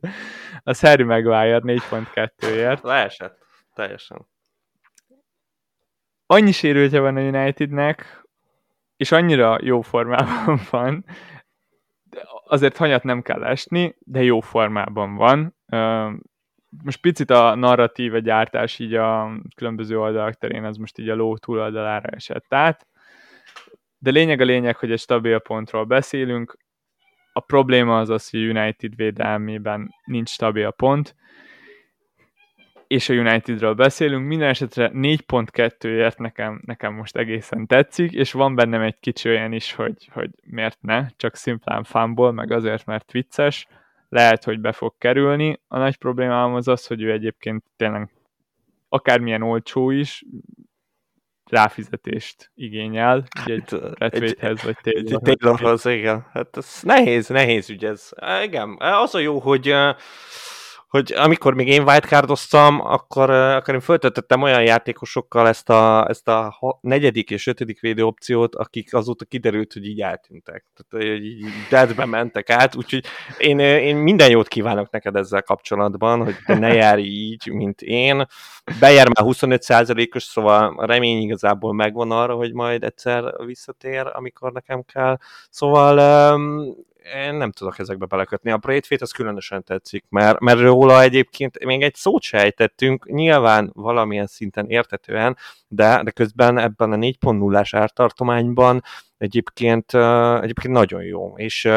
S2: az Harry Maguire 4.2-ért.
S1: Leesett, teljesen.
S2: Annyi sérültje van a Unitednek, és annyira jó formában van, azért hanyat nem kell esni, de jó formában van most picit a narratív, a gyártás így a különböző oldalak terén, az most így a ló túloldalára esett át. De lényeg a lényeg, hogy egy stabil pontról beszélünk. A probléma az az, hogy United védelmében nincs stabil pont, és a Unitedről beszélünk. Minden esetre 4.2-ért nekem, nekem most egészen tetszik, és van bennem egy kicsi olyan is, hogy, hogy miért ne, csak szimplán fánból, meg azért, mert vicces lehet, hogy be fog kerülni. A nagy problémám az az, hogy ő egyébként tényleg akármilyen olcsó is, ráfizetést igényel, egy Redwaithez vagy
S1: Taylorhoz. igen. Hát ez nehéz, nehéz ügy ez. Igen, az a jó, hogy hogy amikor még én wildcardoztam, akkor, akkor én föltöltöttem olyan játékosokkal ezt a, ezt a negyedik és ötödik védő opciót, akik azóta kiderült, hogy így eltűntek. Tehát így deadbe mentek át, úgyhogy én, én minden jót kívánok neked ezzel kapcsolatban, hogy te ne járj így, mint én. Bejer már 25%-os, szóval a remény igazából megvan arra, hogy majd egyszer visszatér, amikor nekem kell. Szóval én nem tudok ezekbe belekötni. A Braithwaite az különösen tetszik, mert, mert róla egyébként még egy szót se ejtettünk, nyilván valamilyen szinten értetően, de, de közben ebben a 4.0-ás ártartományban egyébként, egyébként nagyon jó. És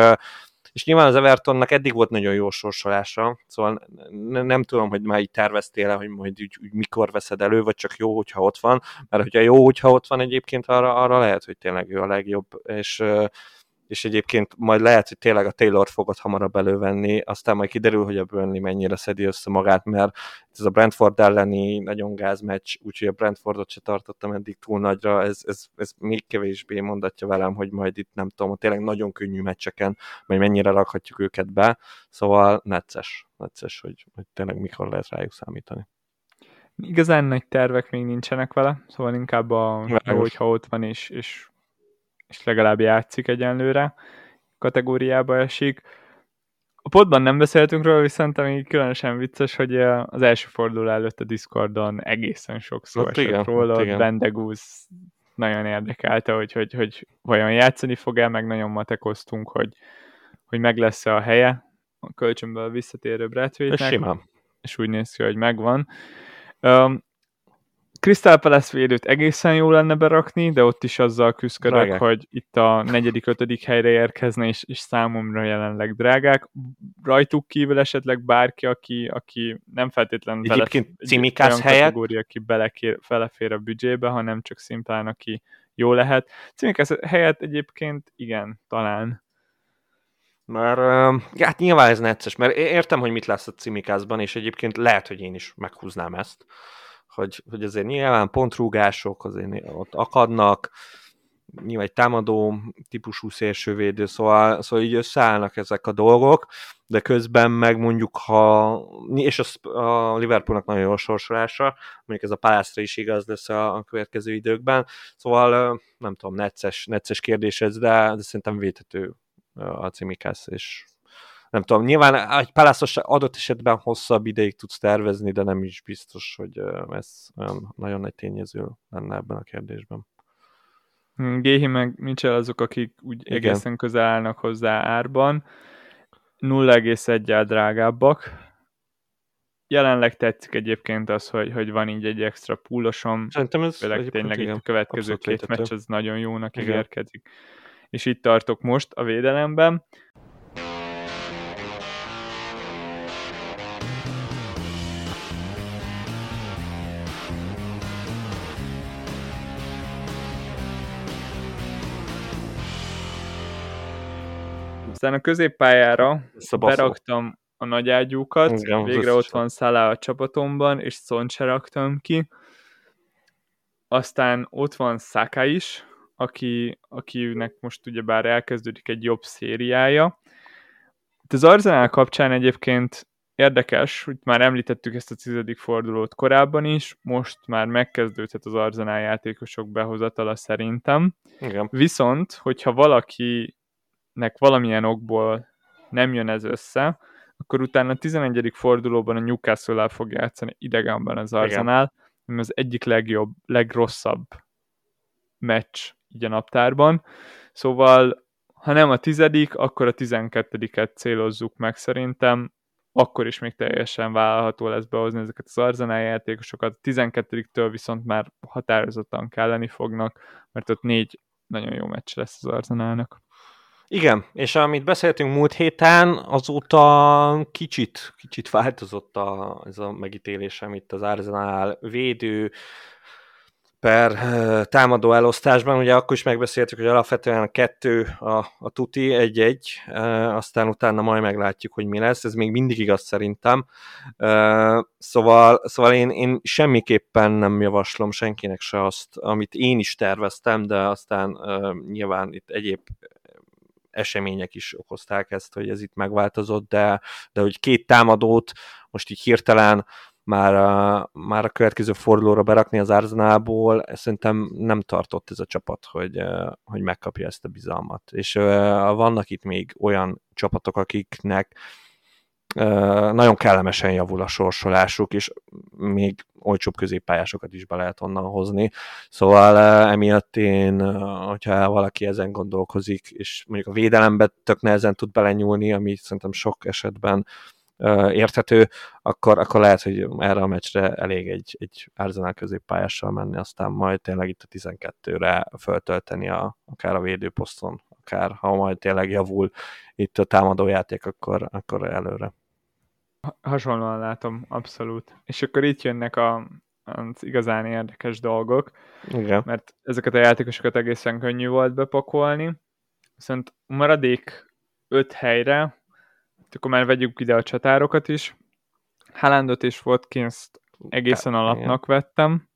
S1: és nyilván az Evertonnak eddig volt nagyon jó sorsolása, szóval nem tudom, hogy már így terveztél hogy majd úgy, úgy mikor veszed elő, vagy csak jó, hogyha ott van, mert hogyha jó, hogyha ott van egyébként, arra, arra lehet, hogy tényleg ő a legjobb, és és egyébként majd lehet, hogy tényleg a Taylor fogod hamarabb elővenni, aztán majd kiderül, hogy a Burnley mennyire szedi össze magát, mert ez a Brentford elleni nagyon gázmeccs, úgyhogy a Brentfordot se tartottam eddig túl nagyra, ez, ez, ez még kevésbé mondatja velem, hogy majd itt nem tudom, tényleg nagyon könnyű meccseken, majd mennyire rakhatjuk őket be, szóval necces, necces, hogy, hogy tényleg mikor lehet rájuk számítani.
S2: Igazán nagy tervek még nincsenek vele, szóval inkább a, hogyha ott van és, és és legalább játszik egyenlőre, kategóriába esik. A podban nem beszéltünk róla, viszont ami különösen vicces, hogy az első forduló előtt a Discordon egészen sok szó esett igen, róla, igen. Bendegúz nagyon érdekelte, hogy, hogy, hogy vajon játszani fog-e, meg nagyon matekoztunk, hogy, hogy meg lesz-e a helye a kölcsönből visszatérő Bradwaite-nek. És úgy néz ki, hogy megvan. Um, Crystal Palace védőt egészen jó lenne berakni, de ott is azzal küzdök, drágák. hogy itt a negyedik, ötödik helyre érkezne, és, és számomra jelenleg drágák. Rajtuk kívül esetleg bárki, aki, aki nem feltétlenül
S1: Egyébként cimikász helyet? kategória,
S2: aki belekér, felefér a büdzsébe, hanem csak szimplán, aki jó lehet. Cimikász helyet egyébként igen, talán.
S1: Mert hát nyilván ez necces, mert értem, hogy mit lesz a cimikászban, és egyébként lehet, hogy én is meghúznám ezt hogy, hogy azért nyilván pontrúgások azért ott akadnak, nyilván egy támadó típusú szélsővédő, szóval, szóval így összeállnak ezek a dolgok, de közben meg mondjuk, ha, és az, a Liverpoolnak nagyon jó sorsolása, mondjuk ez a Palászra is igaz lesz a, a következő időkben, szóval nem tudom, necces, necces kérdés ez, de, de szerintem védhető a Cimikász, és nem tudom, nyilván egy palászos adott esetben hosszabb ideig tudsz tervezni, de nem is biztos, hogy ez olyan nagyon nagy tényező lenne ebben a kérdésben.
S2: Hmm, Géhi meg Mitchell azok, akik úgy Igen. egészen közel állnak hozzá árban, 0,1-el drágábbak. Jelenleg tetszik egyébként az, hogy, hogy van így egy extra púlosom.
S1: Szerintem ez
S2: Főleg tényleg itt a következő két meccs az nagyon jónak Igen. ígérkezik. És itt tartok most a védelemben. Aztán a középpályára beraktam a nagy ágyúkat, Igen, végre ott van Szalá a csapatomban, és Szont se raktam ki. Aztán ott van Saka is, aki, akinek most ugyebár elkezdődik egy jobb szériája. Itt az Arzenál kapcsán egyébként érdekes, hogy már említettük ezt a tizedik fordulót korábban is, most már megkezdődhet az Arzenál játékosok behozatala szerintem. Igen. Viszont, hogyha valakinek valamilyen okból nem jön ez össze, akkor utána a 11. fordulóban a Newcastle-el fog játszani idegenben az Arsenal, ami az egyik legjobb, legrosszabb meccs így a naptárban. Szóval, ha nem a tizedik, akkor a tizenkettediket célozzuk meg szerintem, akkor is még teljesen vállalható lesz behozni ezeket az Arsenal játékosokat. A 12-től viszont már határozottan kelleni fognak, mert ott négy nagyon jó meccs lesz az Arsenalnak.
S1: Igen, és amit beszéltünk múlt héten, azóta kicsit, kicsit változott a, ez a megítélésem itt az Arsenal védő per támadó elosztásban. Ugye akkor is megbeszéltük, hogy alapvetően a kettő a, a tuti, egy-egy, aztán utána majd meglátjuk, hogy mi lesz. Ez még mindig igaz szerintem. Szóval, szóval én, én semmiképpen nem javaslom senkinek se azt, amit én is terveztem, de aztán nyilván itt egyéb események is okozták ezt, hogy ez itt megváltozott, de, de hogy két támadót most így hirtelen már a, már a következő fordulóra berakni az Arsenalból, szerintem nem tartott ez a csapat, hogy, hogy megkapja ezt a bizalmat. És vannak itt még olyan csapatok, akiknek nagyon kellemesen javul a sorsolásuk, és még olcsóbb középpályásokat is be lehet onnan hozni. Szóval emiatt én, hogyha valaki ezen gondolkozik, és mondjuk a védelembe tök nehezen tud belenyúlni, ami szerintem sok esetben érthető, akkor, akkor lehet, hogy erre a meccsre elég egy, egy Arsenal középpályással menni, aztán majd tényleg itt a 12-re föltölteni a, akár a védőposzton, akár ha majd tényleg javul itt a támadójáték, akkor, akkor előre.
S2: Hasonlóan látom, abszolút. És akkor itt jönnek a, az igazán érdekes dolgok, Igen. mert ezeket a játékosokat egészen könnyű volt bepakolni, viszont maradék öt helyre, akkor már vegyük ide a csatárokat is, Haalandot és watkins egészen hát, alapnak vettem,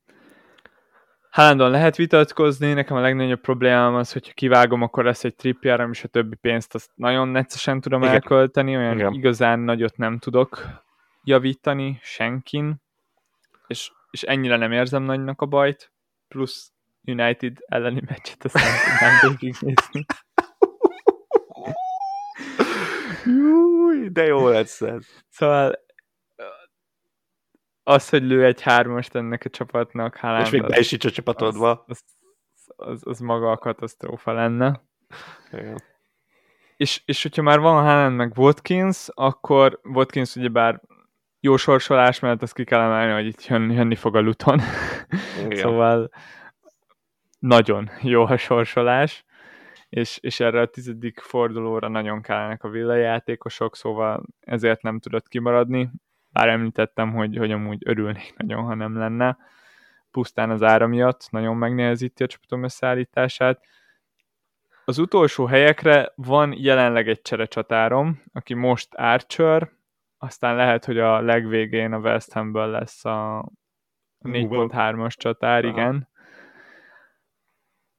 S2: Haalandon lehet vitatkozni, nekem a legnagyobb problémám az, hogy kivágom, akkor lesz egy tripjára, és a többi pénzt azt nagyon neccesen tudom Igen. elkölteni, olyan Igen. igazán nagyot nem tudok javítani senkin, és, és ennyire nem érzem nagynak a bajt, plusz United elleni meccset azt nem tudnám végignézni.
S1: de jó lesz ez.
S2: Szóval az, hogy lő egy hármast ennek a csapatnak,
S1: Haaland, És még be is a csapatodba. Az,
S2: az, az, az, maga a katasztrófa lenne. Igen. És, és hogyha már van Haaland meg Watkins, akkor Watkins ugyebár jó sorsolás mert azt ki kell emelni, hogy itt jön, jönni fog a Luton. szóval nagyon jó a sorsolás, és, és erre a tizedik fordulóra nagyon kellenek a villajátékosok, szóval ezért nem tudott kimaradni bár említettem, hogy, hogy amúgy örülnék nagyon, ha nem lenne, pusztán az ára miatt nagyon megnehezíti a csapatom összeállítását. Az utolsó helyekre van jelenleg egy cserecsatárom, aki most Archer, aztán lehet, hogy a legvégén a West Hamből lesz a 4.3-as csatár, Aha. igen.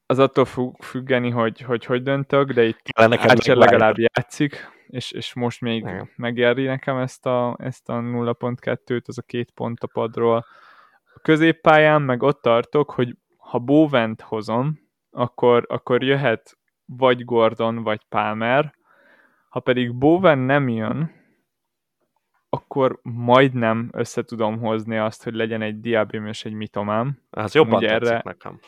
S2: Az attól függeni, hogy, hogy hogy döntök, de itt Archer legalább játszik és, és most még Igen. megéri nekem ezt a, ezt a 0.2-t, az a két pont a padról. A középpályán meg ott tartok, hogy ha Bovent hozom, akkor, akkor jöhet vagy Gordon, vagy Palmer, ha pedig Bowen nem jön, akkor majdnem össze tudom hozni azt, hogy legyen egy Diabim és egy Mitomám.
S1: Az jobban Ugye erre, nekem.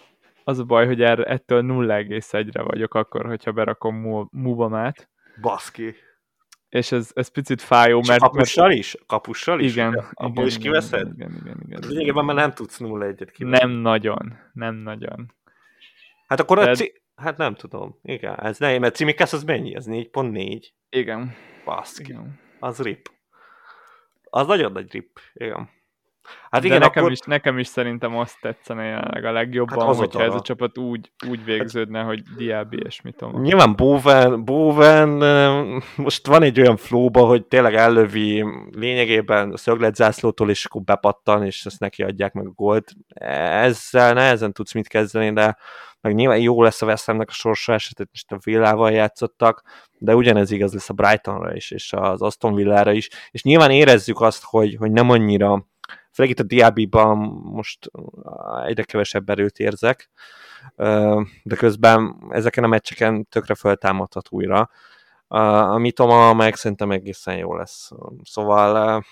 S2: Az a baj, hogy erre, ettől 0,1-re vagyok akkor, hogyha berakom Mubamát.
S1: Baszki
S2: és ez, ez picit fájó,
S1: és mert... kapussal mert... is? Kapussal
S2: is? Igen. Ja,
S1: abból is kiveszed? Igen, igen, igen. igen, Lényegében már nem tudsz 0-1-et
S2: kivenni. Nem nagyon, nem nagyon.
S1: Hát akkor De... a ci... Hát nem tudom. Igen, ez ne, mert Cimikász az mennyi? Ez 4.4?
S2: Igen.
S1: Baszki. Igen. Az rip. Az nagyon nagy rip. Igen.
S2: Hát igen, De nekem, akkor... is, nekem is szerintem azt tetszene jelenleg a legjobban, hát hogyha ez a csapat úgy, úgy végződne, hát... hogy Diaby és mit.
S1: Nyilván Bowen, Bowen most van egy olyan flóba, hogy tényleg ellövi lényegében a szögletzászlótól, és akkor bepattan, és ezt neki adják meg a gólt. Ezzel nehezen tudsz mit kezdeni, de meg nyilván jó lesz a West Hamnek a sorsa esetet, most a Villával játszottak, de ugyanez igaz lesz a Brightonra is, és az Aston Villára is, és nyilván érezzük azt, hogy, hogy nem annyira főleg itt a Diaby-ban most egyre kevesebb erőt érzek, de közben ezeken a meccseken tökre föltámadhat újra. A Mitoma meg szerintem egészen jó lesz. Szóval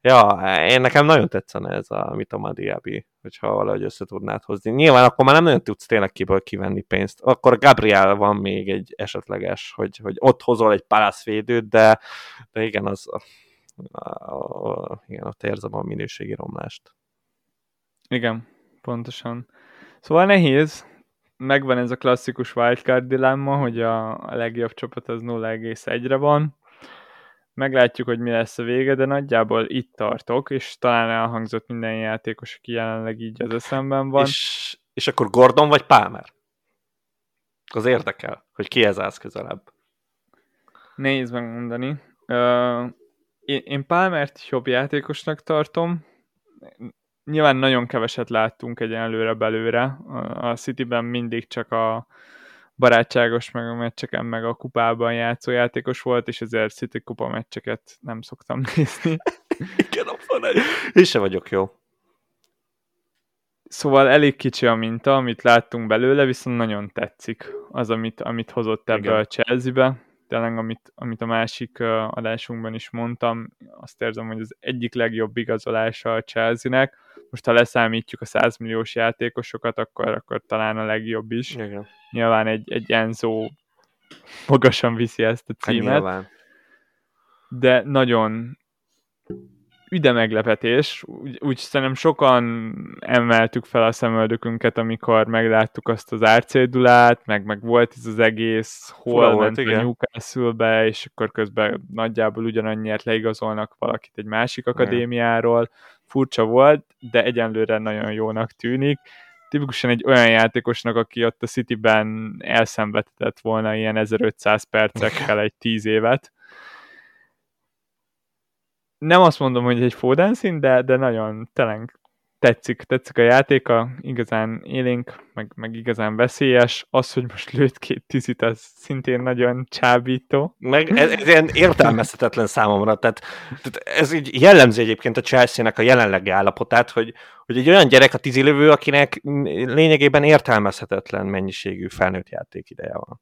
S1: ja, én nekem nagyon tetszene ez a Mitoma Diaby, hogyha valahogy össze tudnád hozni. Nyilván akkor már nem nagyon tudsz tényleg kiből kivenni pénzt. Akkor Gabriel van még egy esetleges, hogy, hogy ott hozol egy palászvédőt, de, de igen, az, a, igen, ott érzem a minőségi romlást.
S2: Igen, pontosan. Szóval nehéz, megvan ez a klasszikus wildcard dilemma, hogy a, a legjobb csapat az 0,1-re van. Meglátjuk, hogy mi lesz a vége, de nagyjából itt tartok, és talán elhangzott minden játékos, aki jelenleg így az eszemben van.
S1: És, és akkor Gordon vagy Palmer? Az érdekel, hogy ki ez állsz közelebb.
S2: Nehéz megmondani. Én, én Palmert jobb játékosnak tartom. Nyilván nagyon keveset láttunk egyenlőre belőle. A Cityben mindig csak a barátságos meg a meccseken, meg a kupában játszó játékos volt, és ezért City kupa meccseket nem szoktam nézni.
S1: Igen, a Én sem vagyok jó.
S2: Szóval elég kicsi a minta, amit láttunk belőle, viszont nagyon tetszik az, amit, amit hozott ebbe Igen. a Chelsea-be tényleg, amit, amit a másik adásunkban is mondtam, azt érzem, hogy az egyik legjobb igazolása a Chelsea-nek. Most ha leszámítjuk a 100 milliós játékosokat, akkor, akkor talán a legjobb is. Igen. Nyilván egy, egy Enzo magasan viszi ezt a hát címet. Hát de nagyon üde meglepetés, úgy, úgy szerintem sokan emeltük fel a szemöldökünket, amikor megláttuk azt az árcédulát, meg, meg volt ez az egész, hol Fura ment volt, a Newcastle-be, és akkor közben nagyjából ugyanannyiért leigazolnak valakit egy másik akadémiáról. Furcsa volt, de egyenlőre nagyon jónak tűnik. Tipikusan egy olyan játékosnak, aki ott a Cityben elszenvedett volna ilyen 1500 percekkel egy 10 évet nem azt mondom, hogy egy Foden de, de nagyon tényleg tetszik, tetszik a játéka, igazán élénk, meg, meg igazán veszélyes. Az, hogy most lőtt két tizit, az szintén nagyon csábító.
S1: Meg ez, ez ilyen értelmezhetetlen számomra, tehát, tehát ez így jellemzi egyébként a Chelsea-nek a jelenlegi állapotát, hogy, hogy egy olyan gyerek a tizilövő, akinek lényegében értelmezhetetlen mennyiségű felnőtt játék ideje van.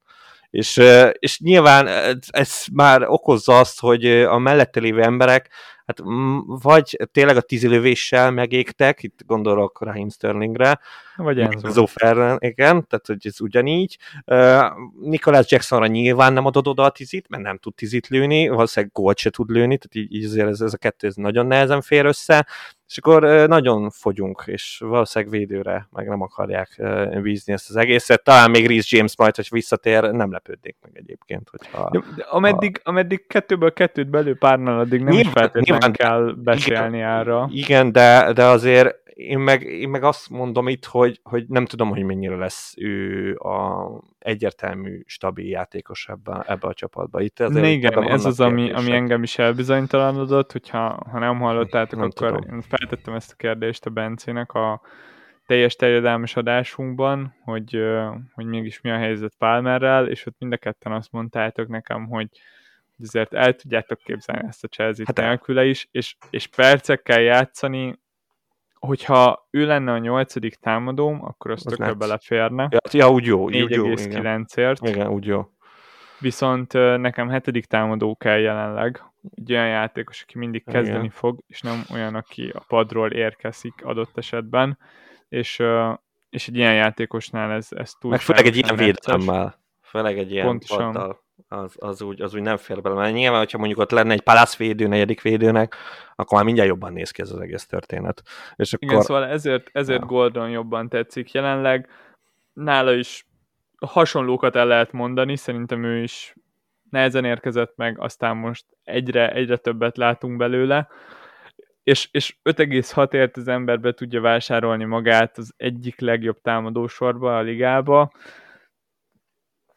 S1: És, és nyilván ez már okozza azt, hogy a mellette lévő emberek hát vagy tényleg a tízilövéssel megégtek, itt gondolok Raheem Sterlingre,
S2: vagy Enzo.
S1: Zoferren, igen, tehát hogy ez ugyanígy. Uh, Nicholas Jacksonra nyilván nem adod oda a tizit, mert nem tud tizit lőni, valószínűleg gólt se tud lőni, tehát így, így azért ez, ez a kettő ez nagyon nehezen fér össze, és akkor nagyon fogyunk, és valószínűleg védőre meg nem akarják bízni ezt az egészet. Talán még Reece James majd, hogy visszatér, nem lepődnék meg egyébként. Hogyha,
S2: de, de ameddig, ha... ameddig kettőből kettőt belül párnál, addig nem nyilván, is feltétlenül nyilván, kell beszélni igen, arra.
S1: Igen, de, de azért én meg, én meg azt mondom itt, hogy, hogy nem tudom, hogy mennyire lesz ő a egyértelmű, stabil játékos ebbe, ebbe a csapatba. Itt
S2: azért igen, ez az, ami, ami engem is elbizonytalanodott, hogyha ha nem hallottátok, nem akkor tudom. én feltettem ezt a kérdést a Bencének a teljes terjedelmes adásunkban, hogy, hogy mégis mi a helyzet Palmerrel, és ott mind a ketten azt mondtátok nekem, hogy azért el tudjátok képzelni ezt a Chelsea hát nélküle is, és, és percekkel játszani hogyha ő lenne a nyolcadik támadóm, akkor az, az tökre beleférne.
S1: Ja, ja, úgy jó.
S2: 4,9-ért.
S1: Igen, úgy jó.
S2: Viszont nekem hetedik támadó kell jelenleg. Egy olyan játékos, aki mindig kezdeni Igen. fog, és nem olyan, aki a padról érkezik adott esetben. És, és egy ilyen játékosnál ez, ez túl
S1: Meg főleg egy ilyen védelemmel. Főleg egy ilyen Pontosan. paddal az, az, úgy, az úgy nem fér bele. Mert nyilván, hogyha mondjuk ott lenne egy Palace védő, negyedik védőnek, akkor már mindjárt jobban néz ki ez az egész történet.
S2: És akkor... Igen, szóval ezért, ezért ja. Gordon jobban tetszik jelenleg. Nála is hasonlókat el lehet mondani, szerintem ő is nehezen érkezett meg, aztán most egyre, egyre többet látunk belőle. és, és 5,6ért az ember be tudja vásárolni magát az egyik legjobb támadósorba a ligába,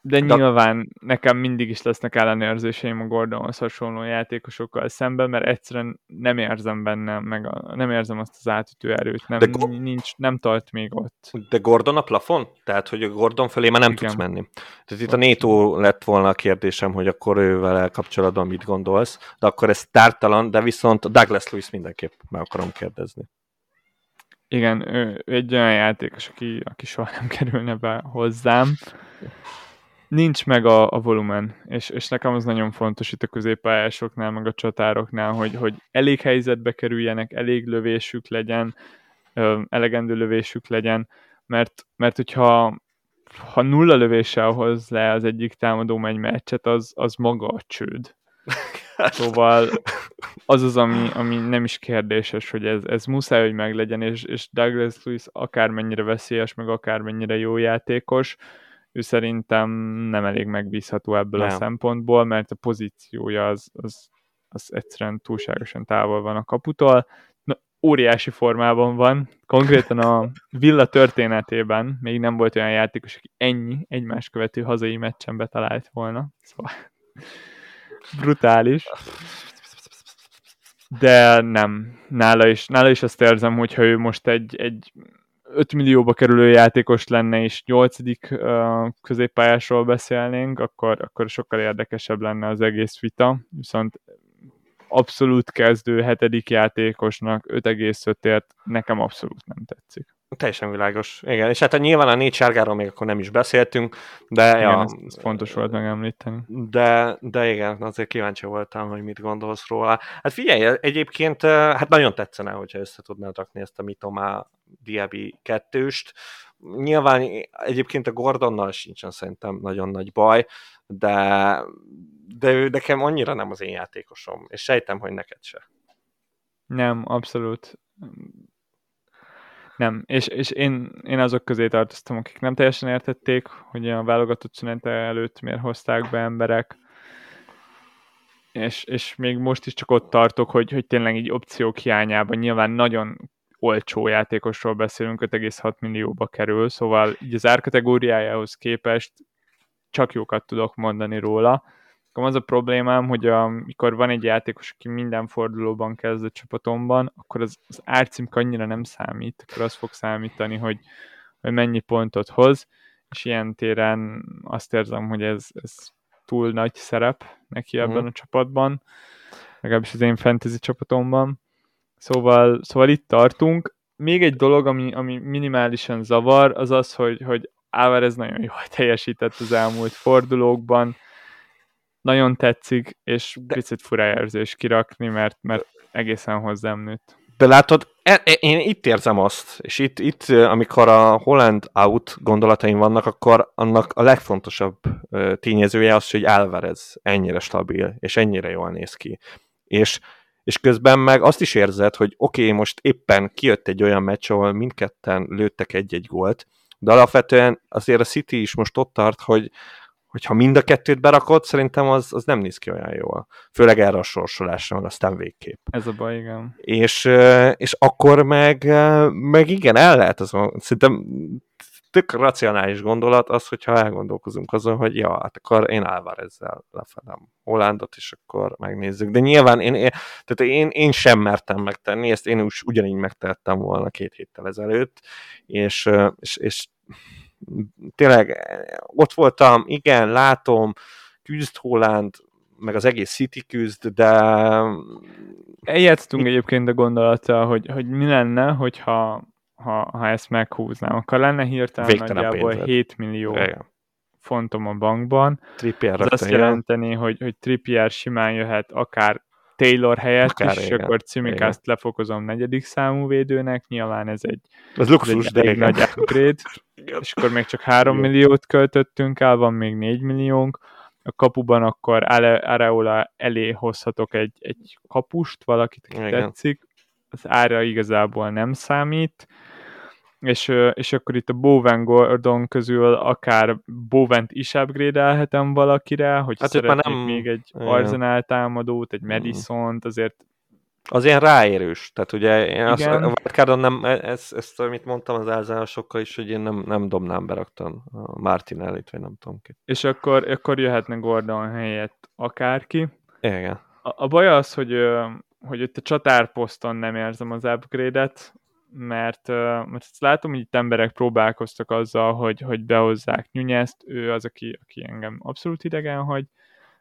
S2: de nyilván nekem mindig is lesznek ellenérzéseim a Gordonhoz hasonló játékosokkal szemben, mert egyszerűen nem érzem benne, meg a, nem érzem azt az átütő erőt, nem, de go- nincs, nem tart még ott.
S1: De Gordon a plafon? Tehát, hogy a Gordon felé már nem Igen. tudsz menni. Tehát itt a Nétó lett volna a kérdésem, hogy akkor ővel kapcsolatban mit gondolsz, de akkor ez tártalan, de viszont Douglas Lewis mindenképp meg akarom kérdezni.
S2: Igen, ő egy olyan játékos, aki, aki soha nem kerülne be hozzám nincs meg a, a volumen, és, és nekem az nagyon fontos itt a középpályásoknál, meg a csatároknál, hogy, hogy elég helyzetbe kerüljenek, elég lövésük legyen, elegendő lövésük legyen, mert, mert hogyha ha nulla lövéssel hoz le az egyik támadó egy meccset, az, az maga a csőd. Szóval az az, ami, ami nem is kérdéses, hogy ez, ez muszáj, hogy meglegyen, és, és Douglas Lewis akármennyire veszélyes, meg akármennyire jó játékos, ő szerintem nem elég megbízható ebből nem. a szempontból, mert a pozíciója az, az, az egyszerűen túlságosan távol van a kaputól. Na, óriási formában van. Konkrétan a Villa történetében még nem volt olyan játékos, aki ennyi egymás követő hazai meccsen betalált volna. Szóval brutális. De nem. Nála is, nála is azt érzem, hogyha ő most egy, egy 5 millióba kerülő játékos lenne, és 8. Uh, középpályásról beszélnénk, akkor, akkor sokkal érdekesebb lenne az egész vita, viszont abszolút kezdő hetedik játékosnak 5,5-ért nekem abszolút nem tetszik.
S1: Teljesen világos. Igen, és hát nyilván a négy sárgáról még akkor nem is beszéltünk, de... Igen,
S2: ja, ez fontos volt megemlíteni.
S1: De, de igen, azért kíváncsi voltam, hogy mit gondolsz róla. Hát figyelj, egyébként hát nagyon tetszene, hogyha össze tudnád rakni ezt a Mitomá Diaby kettőst. Nyilván egyébként a Gordonnal sincsen szerintem nagyon nagy baj, de, de ő nekem annyira nem az én játékosom, és sejtem, hogy neked se.
S2: Nem, abszolút nem, és, és én, én azok közé tartoztam, akik nem teljesen értették, hogy a válogatott szünete előtt miért hozták be emberek, és, és még most is csak ott tartok, hogy, hogy tényleg így opciók hiányában nyilván nagyon olcsó játékosról beszélünk, 5,6 millióba kerül, szóval így az árkategóriájához képest csak jókat tudok mondani róla. Akkor az a problémám, hogy amikor van egy játékos, aki minden fordulóban kezd a csapatomban, akkor az, az árcím annyira nem számít, akkor az fog számítani, hogy, hogy mennyi pontot hoz, és ilyen téren azt érzem, hogy ez, ez túl nagy szerep neki ebben uh-huh. a csapatban, legalábbis az én fantasy csapatomban. Szóval, szóval itt tartunk. Még egy dolog, ami, ami minimálisan zavar, az az, hogy, hogy Álvarez nagyon jól teljesített az elmúlt fordulókban, nagyon tetszik, és de... picit fura érzés kirakni, mert, mert egészen hozzám nőtt.
S1: De látod, e, e, én itt érzem azt, és itt, itt, amikor a Holland out gondolataim vannak, akkor annak a legfontosabb tényezője az, hogy Alvarez ennyire stabil, és ennyire jól néz ki. És, és közben meg azt is érzed, hogy oké, okay, most éppen kijött egy olyan meccs, ahol mindketten lőttek egy-egy gólt, de alapvetően azért a City is most ott tart, hogy, hogyha mind a kettőt berakod, szerintem az, az nem néz ki olyan jól. Főleg erre a sorsolásra, meg aztán végképp.
S2: Ez a baj, igen.
S1: És, és akkor meg, meg igen, el lehet az, szerintem tök racionális gondolat az, hogyha elgondolkozunk azon, hogy ja, hát akkor én ezzel lefedem Hollandot, és akkor megnézzük. De nyilván én, én, tehát én, én sem mertem megtenni, ezt én ugyanígy megtettem volna két héttel ezelőtt, és, és, és tényleg ott voltam, igen, látom, küzd Holland, meg az egész City küzd, de...
S2: Eljátsztunk mi... egyébként a gondolattal, hogy, hogy mi lenne, hogyha ha, ha ezt meghúznám, akkor lenne hirtelen Végtelen nagyjából pénzed. 7 millió Igen. fontom a bankban.
S1: Trippier
S2: Ez azt jelenteni, hogy, hogy Trippier simán jöhet akár Taylor helyett Akár, és akkor Cimikázt lefokozom negyedik számú védőnek, nyilván ez egy,
S1: ez luxus,
S2: ez egy de egy nagy upgrade, és akkor még csak 3 milliót költöttünk el, van még 4 milliónk, a kapuban akkor Areola elé hozhatok egy, egy kapust, valakit, aki tetszik, az ára igazából nem számít, és, és akkor itt a Bowen Gordon közül akár Bowent is upgrade valakire, hogy hát szeretnék nem... még egy Arsenal támadót, egy hmm. Madison-t, azért
S1: Az ilyen ráérős. Tehát ugye én azt, a wildcardon nem, e- ezt, ezt, amit mondtam az elzárásokkal is, hogy én nem, nem dobnám beraktan a Martinellit, vagy nem tudom ki.
S2: És akkor, akkor jöhetne Gordon helyett akárki.
S1: Igen.
S2: A, a baj az, hogy, hogy itt a csatárposzton nem érzem az upgrade-et, mert, mert ezt látom, hogy itt emberek próbálkoztak azzal, hogy, hogy behozzák Nyúnyeszt, ő az, aki, aki engem abszolút idegen hagy,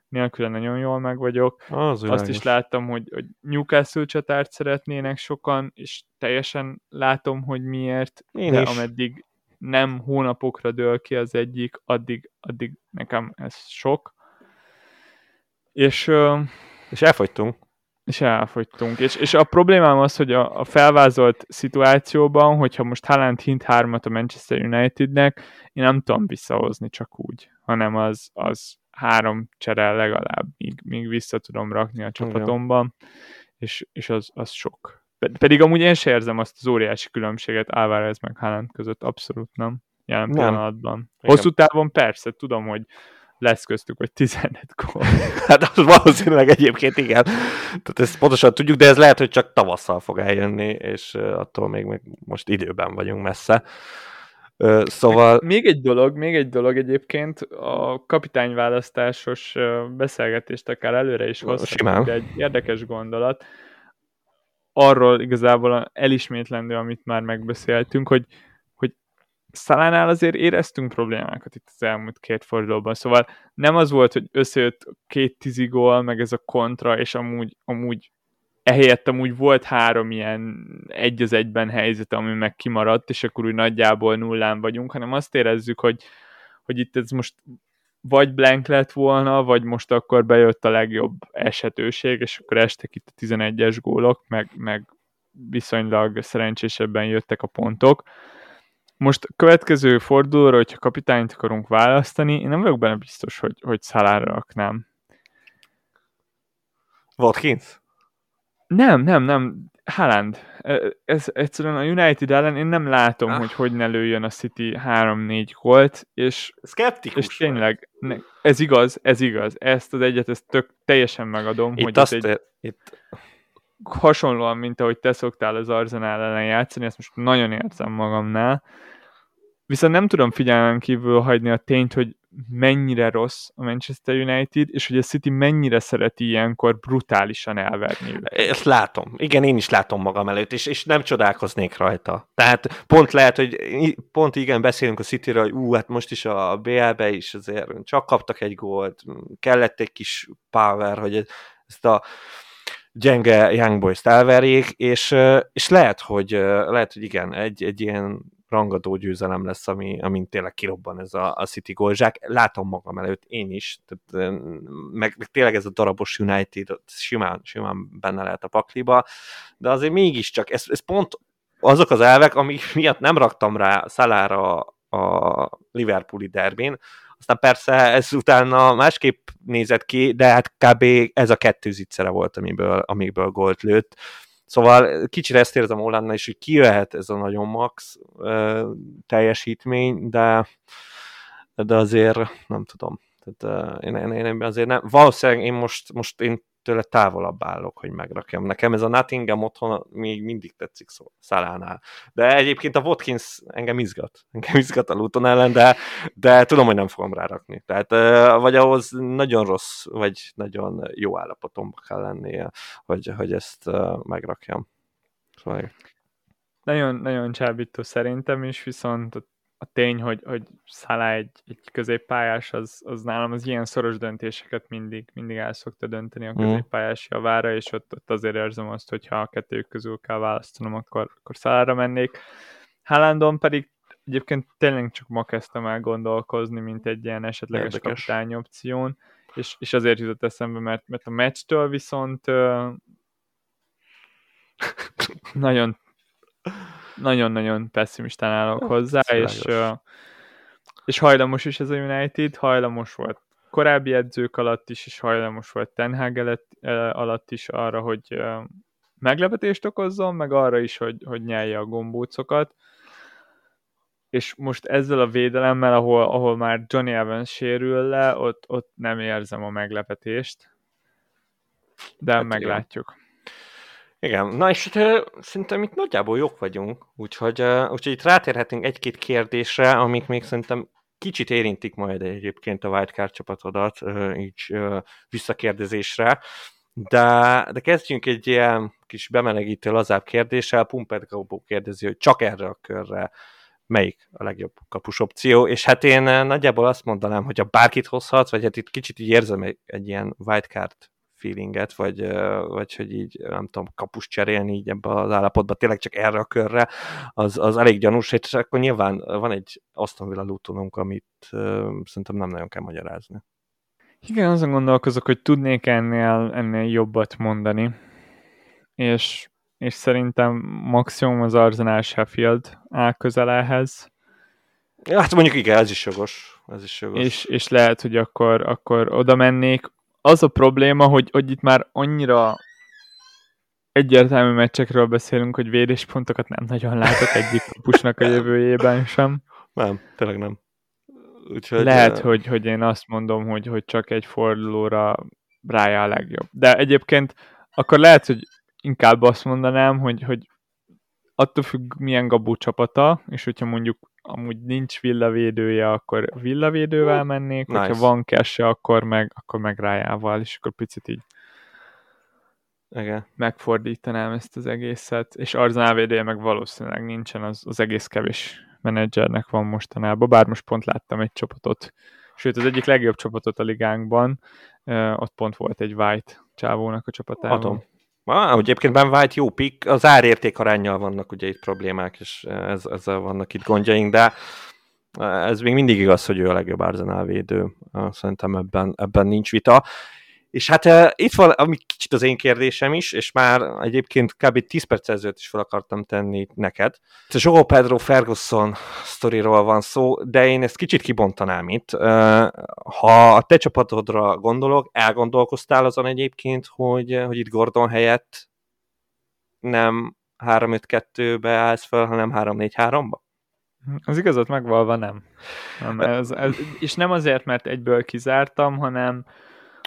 S2: nélküle nagyon jól meg vagyok. Az Azt is láttam, hogy, hogy Newcastle csatárt szeretnének sokan, és teljesen látom, hogy miért, Én de is. ameddig nem hónapokra dől ki az egyik, addig, addig nekem ez sok. És,
S1: és elfogytunk.
S2: És elfogytunk. És, és a problémám az, hogy a, a felvázolt szituációban, hogyha most Haaland hint hármat a Manchester Unitednek, én nem tudom visszahozni csak úgy, hanem az, az három csere legalább, míg, míg vissza tudom rakni a csapatomban, és, és az, az sok. Pedig amúgy én sem érzem azt az óriási különbséget Álvarez meg Haaland között, abszolút nem, jelen nem. pillanatban. Hosszú távon persze, tudom, hogy lesz köztük, hogy 15 gól.
S1: hát az valószínűleg egyébként igen. Tehát ezt pontosan tudjuk, de ez lehet, hogy csak tavasszal fog eljönni, és attól még, még most időben vagyunk messze. Szóval...
S2: Még egy dolog, még egy dolog egyébként, a kapitányválasztásos beszélgetést akár előre is hozhatunk, de egy érdekes gondolat. Arról igazából elismétlendő, amit már megbeszéltünk, hogy, hogy Szalánál azért éreztünk problémákat itt az elmúlt két fordulóban, szóval nem az volt, hogy összejött két tizigól, meg ez a kontra, és amúgy, amúgy ehelyett amúgy volt három ilyen egy az egyben helyzet, ami meg kimaradt, és akkor úgy nagyjából nullán vagyunk, hanem azt érezzük, hogy, hogy itt ez most vagy blank lett volna, vagy most akkor bejött a legjobb esetőség, és akkor estek itt a 11-es gólok, meg, meg viszonylag szerencsésebben jöttek a pontok. Most a következő fordulóra, hogyha kapitányt akarunk választani, én nem vagyok benne biztos, hogy, hogy szalára raknám.
S1: Watkins?
S2: Nem, nem, nem. Haaland. Ez egyszerűen a United ellen én nem látom, ah. hogy hogy ne lőjön a City 3-4 gólt, és,
S1: Skeptikus
S2: és tényleg, ne, ez igaz, ez igaz. Ezt az egyet, ezt tök teljesen megadom,
S1: itt hogy azt egy, e- itt...
S2: hasonlóan, mint ahogy te szoktál az Arsenal ellen játszani, ezt most nagyon érzem magamnál, Viszont nem tudom figyelmen kívül hagyni a tényt, hogy mennyire rossz a Manchester United, és hogy a City mennyire szereti ilyenkor brutálisan elverni.
S1: Ezt látom. Igen, én is látom magam előtt, és, és nem csodálkoznék rajta. Tehát pont lehet, hogy pont igen, beszélünk a Cityről, hogy ú, hát most is a BL-be is azért csak kaptak egy gólt, kellett egy kis power, hogy ezt a gyenge Young Boys-t elverjék, és, és lehet, hogy, lehet, hogy igen, egy, egy ilyen rangadó győzelem lesz, ami, amin tényleg kirobban ez a, a City golzsák. Látom magam előtt, én is, tehát, meg, meg tényleg ez a darabos United simán, simán benne lehet a pakliba, de azért mégiscsak, ez, ez pont azok az elvek, amik miatt nem raktam rá Szalára a Liverpooli derbén, aztán persze ez utána másképp nézett ki, de hát kb. ez a kettő zicsere volt, amiből, amiből gólt lőtt. Szóval kicsire ezt érzem Hollandnál is, hogy kijöhet ez a nagyon max uh, teljesítmény, de, de azért nem tudom. Tehát, uh, én, én, én, azért nem, valószínűleg én most, most én tőle távolabb állok, hogy megrakjam. Nekem ez a Nottingham otthon még mindig tetszik szó, Szalánál. De egyébként a Watkins engem izgat. Engem izgat a Luton ellen, de, de tudom, hogy nem fogom rárakni. Tehát vagy ahhoz nagyon rossz, vagy nagyon jó állapotomban kell lennie, hogy, hogy ezt megrakjam. Szóval...
S2: Nagyon, nagyon csábító szerintem is, viszont a tény, hogy, hogy Szalá egy, egy középpályás, az, az nálam az ilyen szoros döntéseket mindig, mindig el szokta dönteni a mhm. középpályás javára, és ott, ott azért érzem azt, hogy ha a kettők közül kell választanom, akkor, akkor Szalára mennék. Haalandon pedig egyébként tényleg csak ma kezdtem el gondolkozni, mint egy ilyen esetleges Érdekes. kapitány opción, és, és azért jutott eszembe, mert, mert a meccstől viszont ö, nagyon nagyon-nagyon pessimistán állok hozzá, és, és hajlamos is ez a United, hajlamos volt korábbi edzők alatt is, és hajlamos volt Ten Hag alatt is arra, hogy meglepetést okozzon, meg arra is, hogy, hogy nyelje a gombócokat. És most ezzel a védelemmel, ahol, ahol már Johnny Evans sérül le, ott, ott nem érzem a meglepetést. De hát meglátjuk. Én
S1: Igen, na és hát, szerintem itt nagyjából jók vagyunk, úgyhogy, uh, úgyhogy itt rátérhetünk egy-két kérdésre, amik még szerintem kicsit érintik majd egyébként a wildcard csapatodat, uh, így uh, visszakérdezésre, de, de kezdjünk egy ilyen kis bemelegítő lazább kérdéssel. Pumpet Gaubó kérdezi, hogy csak erre a körre melyik a legjobb kapus opció, és hát én nagyjából azt mondanám, hogy a bárkit hozhat, vagy hát itt kicsit így érzem egy, egy ilyen wildcard feelinget, vagy, vagy hogy így, nem tudom, kapus cserélni így ebbe az állapotba, tényleg csak erre a körre, az, az elég gyanús, és akkor nyilván van egy Aston Villa lutonunk, amit uh, szerintem nem nagyon kell magyarázni.
S2: Igen, azon gondolkozok, hogy tudnék ennél, ennél jobbat mondani, és, és szerintem maximum az Arsenal Sheffield áll közelhez.
S1: Ja, hát mondjuk igen, ez is jogos. Ez is jogos.
S2: És, és lehet, hogy akkor, akkor oda mennék. Az a probléma, hogy, hogy itt már annyira egyértelmű meccsekről beszélünk, hogy védéspontokat nem nagyon látok egyik kapusnak a jövőjében sem.
S1: Nem, tényleg nem.
S2: Úgyhogy, Lehet, hogy, hogy én azt mondom, hogy, hogy csak egy fordulóra rája a legjobb. De egyébként akkor lehet, hogy inkább azt mondanám, hogy, hogy attól függ, milyen Gabó csapata, és hogyha mondjuk amúgy nincs villavédője, akkor villavédővel mennék, nice. hogyha van kesse, akkor meg, akkor meg rájával, és akkor picit így
S1: igen.
S2: megfordítanám ezt az egészet, és Arzenál védője meg valószínűleg nincsen, az, az egész kevés menedzsernek van mostanában, bár most pont láttam egy csapatot, sőt az egyik legjobb csapatot a ligánkban, ott pont volt egy White csávónak a csapatában.
S1: Adom. Ah, egyébként Ben White jó pick, az árérték arányjal vannak ugye itt problémák, és ez, ezzel vannak itt gondjaink, de ez még mindig igaz, hogy ő a legjobb Arsenal védő. Szerintem ebben, ebben nincs vita. És hát itt van, ami kicsit az én kérdésem is, és már egyébként kb. 10 perc ezelőtt is fel akartam tenni neked. A Joe Pedro Ferguson sztoriról van szó, de én ezt kicsit kibontanám itt. Ha a te csapatodra gondolok, elgondolkoztál azon egyébként, hogy, hogy itt Gordon helyett nem 3-5-2-be állsz fel, hanem 3-4-3-ba?
S2: Az igazat megvalva nem. nem ez, ez, és nem azért, mert egyből kizártam, hanem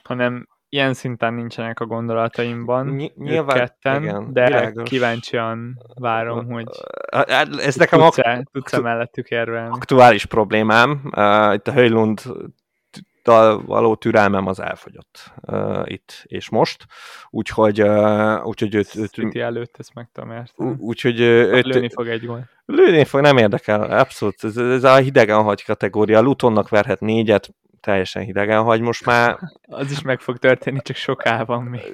S2: hanem ilyen szinten nincsenek a gondolataimban Ny- nyilván, ketten, igen, de világos. kíváncsian várom, hogy
S1: ez nekem tudsz-e,
S2: ak- tudsz-e mellettük érvelni.
S1: Aktuális problémám. Uh, itt a Höjlund való türelmem az elfogyott uh, itt és most, úgyhogy uh, úgyhogy őt, őt
S2: City előtt ezt meg tudom
S1: érteni. Úgyhogy őt,
S2: lőni fog egy gól.
S1: Lőni fog, nem érdekel, abszolút. Ez, ez a hidegen hagy kategória. Lutonnak verhet négyet, teljesen hidegen hagy most már.
S2: Az is meg fog történni, csak soká van még.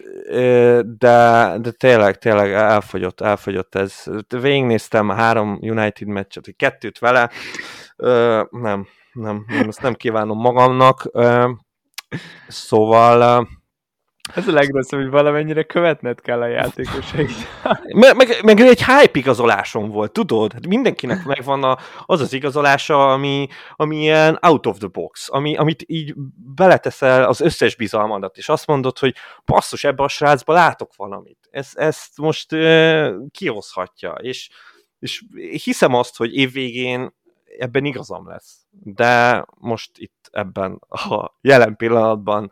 S1: De, de tényleg, tényleg elfogyott, elfogyott ez. Végignéztem a három United meccset, kettőt vele. Nem, nem, nem, ezt nem kívánom magamnak. Szóval
S2: ez a legrosszabb, hogy valamennyire követned kell a játékosait.
S1: meg, meg, meg egy hype igazolásom volt, tudod? Hát mindenkinek megvan a, az az igazolása, ami, ami ilyen out of the box, ami, amit így beleteszel az összes bizalmadat, és azt mondod, hogy passzus, ebbe a srácba látok valamit. Ez, ezt most uh, kihozhatja, és, és hiszem azt, hogy évvégén ebben igazam lesz. De most itt ebben a jelen pillanatban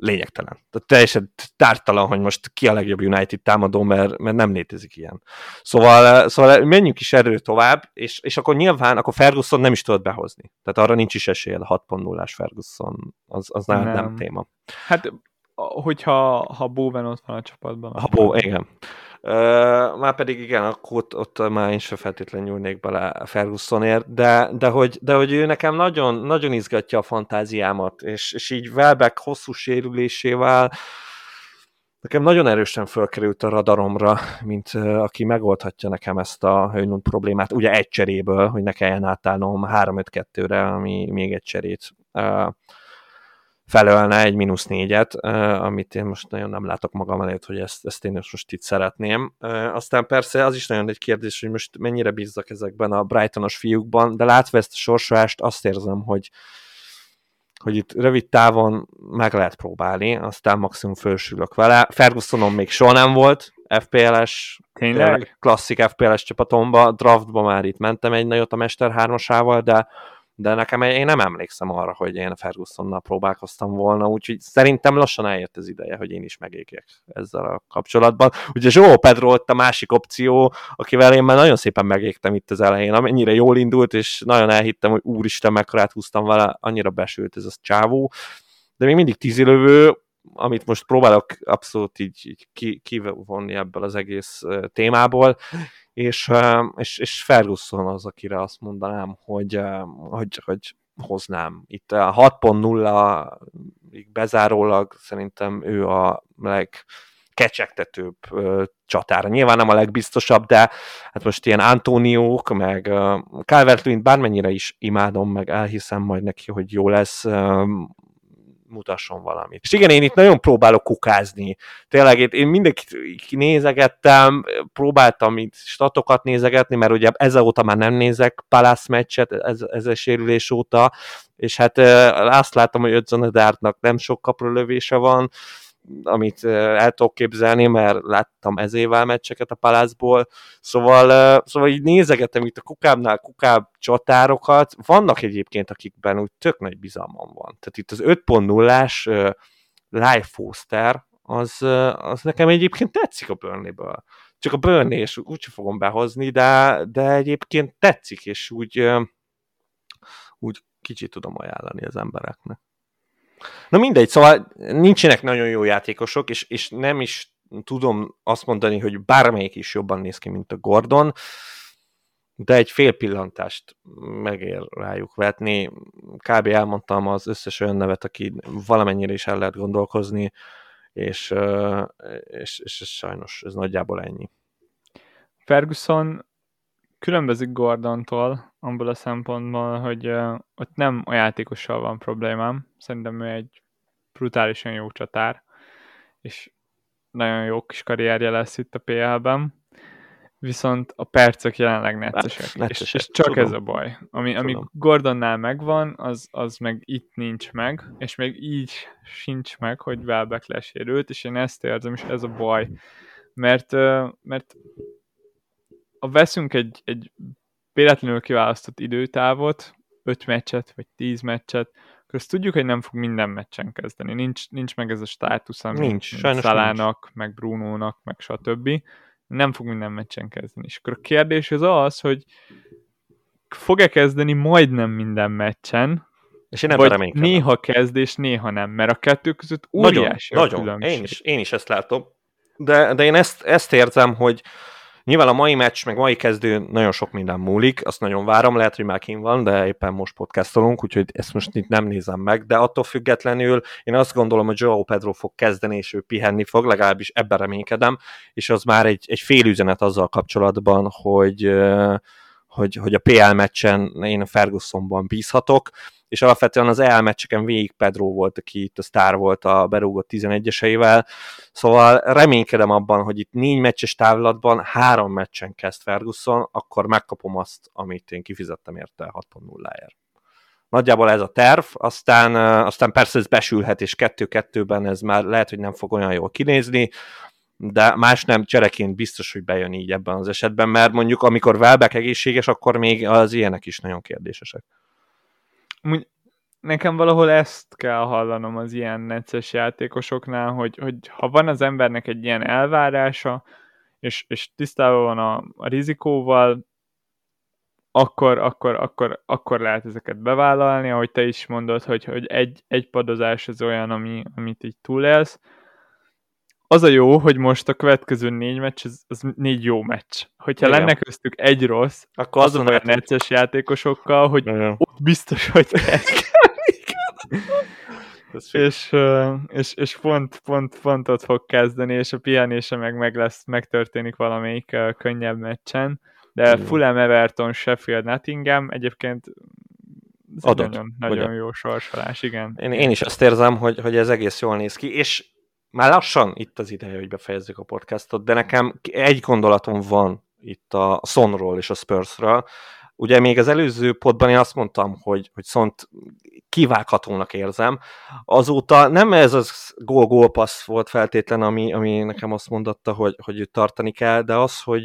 S1: lényegtelen. Tehát teljesen tártalan, hogy most ki a legjobb United támadó, mert, mert nem létezik ilyen. Szóval, szóval menjünk is erről tovább, és, és akkor nyilván akkor Ferguson nem is tudod behozni. Tehát arra nincs is esélye, a 6.0-ás Ferguson, az, az nem. nem téma.
S2: Hát, hogyha ha Bowen ott van a csapatban.
S1: Ha Bowen, igen. Már pedig igen, akkor ott, ott már én sem feltétlenül nyúlnék bele Fergusonért, de, de, hogy, de hogy ő nekem nagyon, nagyon izgatja a fantáziámat, és, és így Welbeck hosszú sérülésével nekem nagyon erősen fölkerült a radaromra, mint aki megoldhatja nekem ezt a Höjnund problémát, ugye egy cseréből, hogy ne kelljen átállnom 3-5-2-re, ami még egy cserét felölne egy mínusz négyet, amit én most nagyon nem látok magam előtt, hogy ezt, ezt én most itt szeretném. Aztán persze az is nagyon egy kérdés, hogy most mennyire bízzak ezekben a Brightonos fiúkban, de látva ezt a sorsolást, azt érzem, hogy hogy itt rövid távon meg lehet próbálni, aztán maximum fölsülök vele. Fergusonon még soha nem volt, FPL-es,
S2: Tényleg?
S1: klasszik FPL-es csapatomba, draftba már itt mentem egy nagyot a Mester 3 de de nekem én nem emlékszem arra, hogy én Fergusonnal próbálkoztam volna, úgyhogy szerintem lassan eljött az ideje, hogy én is megégjek ezzel a kapcsolatban. Ugye Joe Pedro ott a másik opció, akivel én már nagyon szépen megégtem itt az elején, amennyire jól indult, és nagyon elhittem, hogy úristen, mekkorát húztam vele, annyira besült ez a csávó, de még mindig tízilövő, amit most próbálok abszolút így, így kivonni ebből az egész témából, és, és, és Ferguson az, akire azt mondanám, hogy, hogy, hogy hoznám. Itt a 6.0 bezárólag szerintem ő a leg kecsegtetőbb csatára. Nyilván nem a legbiztosabb, de hát most ilyen Antóniók, meg calvert bármennyire is imádom, meg elhiszem majd neki, hogy jó lesz, mutasson valamit. És igen, én itt nagyon próbálok kukázni. Tényleg én mindenkit nézegettem, próbáltam itt statokat nézegetni, mert ugye ezóta már nem nézek Palace meccset, ez, ez a sérülés óta, és hát azt láttam, hogy Ötzonedártnak nem sok kaprolövése van, amit el tudok képzelni, mert láttam ezével meccseket a palászból, szóval, szóval így nézegetem itt a kukábnál kukább csatárokat, vannak egyébként, akikben úgy tök nagy bizalmam van. Tehát itt az 5.0-ás live Foster, az, az nekem egyébként tetszik a Burnley-ből. Csak a Burnley, és úgyse fogom behozni, de, de egyébként tetszik, és úgy, úgy kicsit tudom ajánlani az embereknek. Na mindegy, szóval nincsenek nagyon jó játékosok, és, és nem is tudom azt mondani, hogy bármelyik is jobban néz ki, mint a Gordon, de egy fél pillantást megér rájuk vetni. Kb. elmondtam az összes olyan nevet, aki valamennyire is el lehet gondolkozni, és, és, és, és sajnos ez nagyjából ennyi.
S2: Ferguson különbözik Gordontól abból a szempontból, hogy uh, ott nem a játékossal van problémám. Szerintem ő egy brutálisan jó csatár, és nagyon jó kis karrierje lesz itt a PL-ben. Viszont a percek jelenleg neccesek, és, és csak tudom. ez a baj. Ami, ami Gordonnál megvan, az, az meg itt nincs meg, és még így sincs meg, hogy Welbeck lesérült, és én ezt érzem, és ez a baj. Mert, mert ha veszünk egy, egy véletlenül kiválasztott időtávot, 5 meccset, vagy 10 meccset, akkor azt tudjuk, hogy nem fog minden meccsen kezdeni. Nincs, nincs meg ez a státusz, ami nincs, Szalának, nincs. meg Brunónak, meg stb. Nem fog minden meccsen kezdeni. És akkor a kérdés az az, hogy fog-e kezdeni majdnem minden meccsen, és én vagy néha kezd, és néha nem, mert a kettő között óriási nagyon, a nagyon.
S1: Én is, én is ezt látom. De, de én ezt, ezt érzem, hogy, Nyilván a mai meccs, meg mai kezdő nagyon sok minden múlik, azt nagyon várom, lehet, hogy már kín van, de éppen most podcastolunk, úgyhogy ezt most itt nem nézem meg, de attól függetlenül én azt gondolom, hogy Joao Pedro fog kezdeni, és ő pihenni fog, legalábbis ebben reménykedem, és az már egy, egy fél üzenet azzal kapcsolatban, hogy, hogy, hogy a PL meccsen én a Fergusonban bízhatok, és alapvetően az EL meccseken végig Pedro volt, aki itt a sztár volt a berúgott 11-eseivel, szóval reménykedem abban, hogy itt négy meccses távlatban három meccsen kezd Ferguson, akkor megkapom azt, amit én kifizettem érte 6.0-ért. Nagyjából ez a terv, aztán, aztán persze ez besülhet, és kettő-kettőben ez már lehet, hogy nem fog olyan jól kinézni, de más nem, csereként biztos, hogy bejön így ebben az esetben, mert mondjuk amikor Welbeck egészséges, akkor még az ilyenek is nagyon kérdésesek.
S2: Nekem valahol ezt kell hallanom az ilyen necces játékosoknál, hogy, hogy ha van az embernek egy ilyen elvárása, és, és tisztában van a, a rizikóval, akkor, akkor, akkor, akkor lehet ezeket bevállalni, ahogy te is mondod, hogy, hogy egy, egy padozás az olyan, ami, amit így túlélsz, az a jó, hogy most a következő négy meccs, az, az négy jó meccs. Hogyha Igen. lenne köztük egy rossz, akkor az olyan necces játékosokkal, hogy Igen. ott biztos, hogy és, és, és pont, pont, pont ott fog kezdeni, és a pihenése meg, meg lesz, megtörténik valamelyik könnyebb meccsen. De Igen. Fulham, Everton, Sheffield, Nottingham egyébként Adott, nagyon, nagyon jó sorsolás, igen.
S1: Én, én is azt érzem, hogy, hogy ez egész jól néz ki, és már lassan itt az ideje, hogy befejezzük a podcastot, de nekem egy gondolatom van itt a Sonról és a Spursről. Ugye még az előző podban én azt mondtam, hogy, hogy Szont kivághatónak érzem. Azóta nem ez az gól-gól passz volt feltétlen, ami, ami nekem azt mondatta, hogy, hogy őt tartani kell, de az, hogy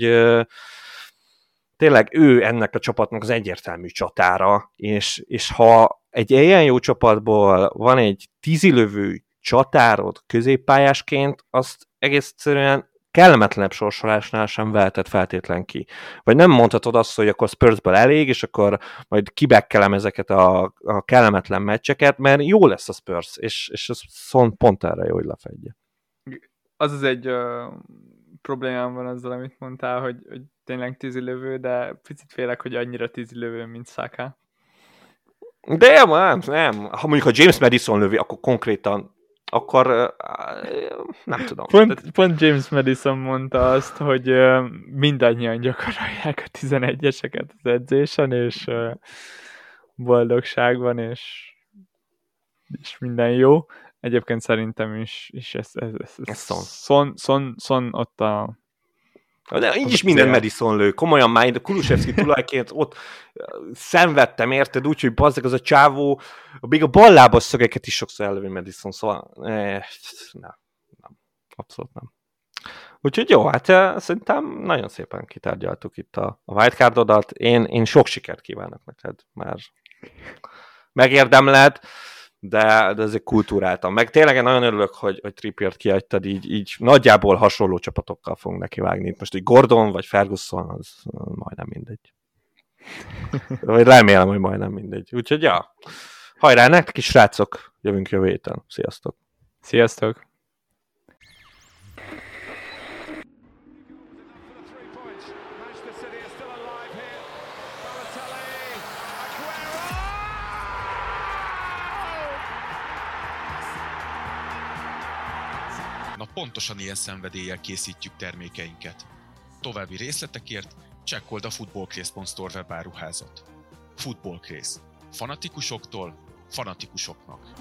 S1: tényleg ő ennek a csapatnak az egyértelmű csatára, és, és ha egy ilyen jó csapatból van egy tízilövő csatárod középpályásként, azt egész egyszerűen kellemetlenebb sorsolásnál sem vehetett feltétlen ki. Vagy nem mondhatod azt, hogy akkor Spursből elég, és akkor majd kibekkelem ezeket a, a kellemetlen meccseket, mert jó lesz a Spurs, és, és ez szont pont erre jó, hogy lefedje.
S2: Az az egy uh, problémám van azzal, amit mondtál, hogy, hogy tényleg tízilövő, de picit félek, hogy annyira tízilövő, mint Saka.
S1: De nem, nem. Ha mondjuk a James Madison lövi, akkor konkrétan akkor nem tudom.
S2: Pont, pont James Madison mondta azt, hogy mindannyian gyakorolják a 11-eseket az edzésen, és boldogság van, és, és minden jó. Egyébként szerintem is, is ez, ez, ez, ez, ez szon. Szon, szon, szon ott a
S1: de így is minden Madison lő. Komolyan már én Kulusevski tulajként ott szenvedtem, érted? Úgy, hogy bazzeg az a csávó, még a ballábas szögeket is sokszor elővi Madison, szóval eh, nem, nem, abszolút nem. Úgyhogy jó, hát szerintem nagyon szépen kitárgyaltuk itt a, a wildcardodat. Én, én sok sikert kívánok neked, mert megérdemled de, de ezek kultúráltan. Meg tényleg nagyon örülök, hogy, hogy Trippiert kiadtad, így, így nagyjából hasonló csapatokkal fogunk neki vágni. Most egy Gordon vagy Ferguson, az majdnem mindegy. Vagy remélem, hogy majdnem mindegy. Úgyhogy ja, hajrá nektek is, srácok, jövünk jövő héten. Sziasztok!
S2: Sziasztok!
S3: Pontosan ilyen szenvedéllyel készítjük termékeinket. További részletekért csekkold a footballcraze.store webáruházat. Footballcraze. Fanatikusoktól fanatikusoknak.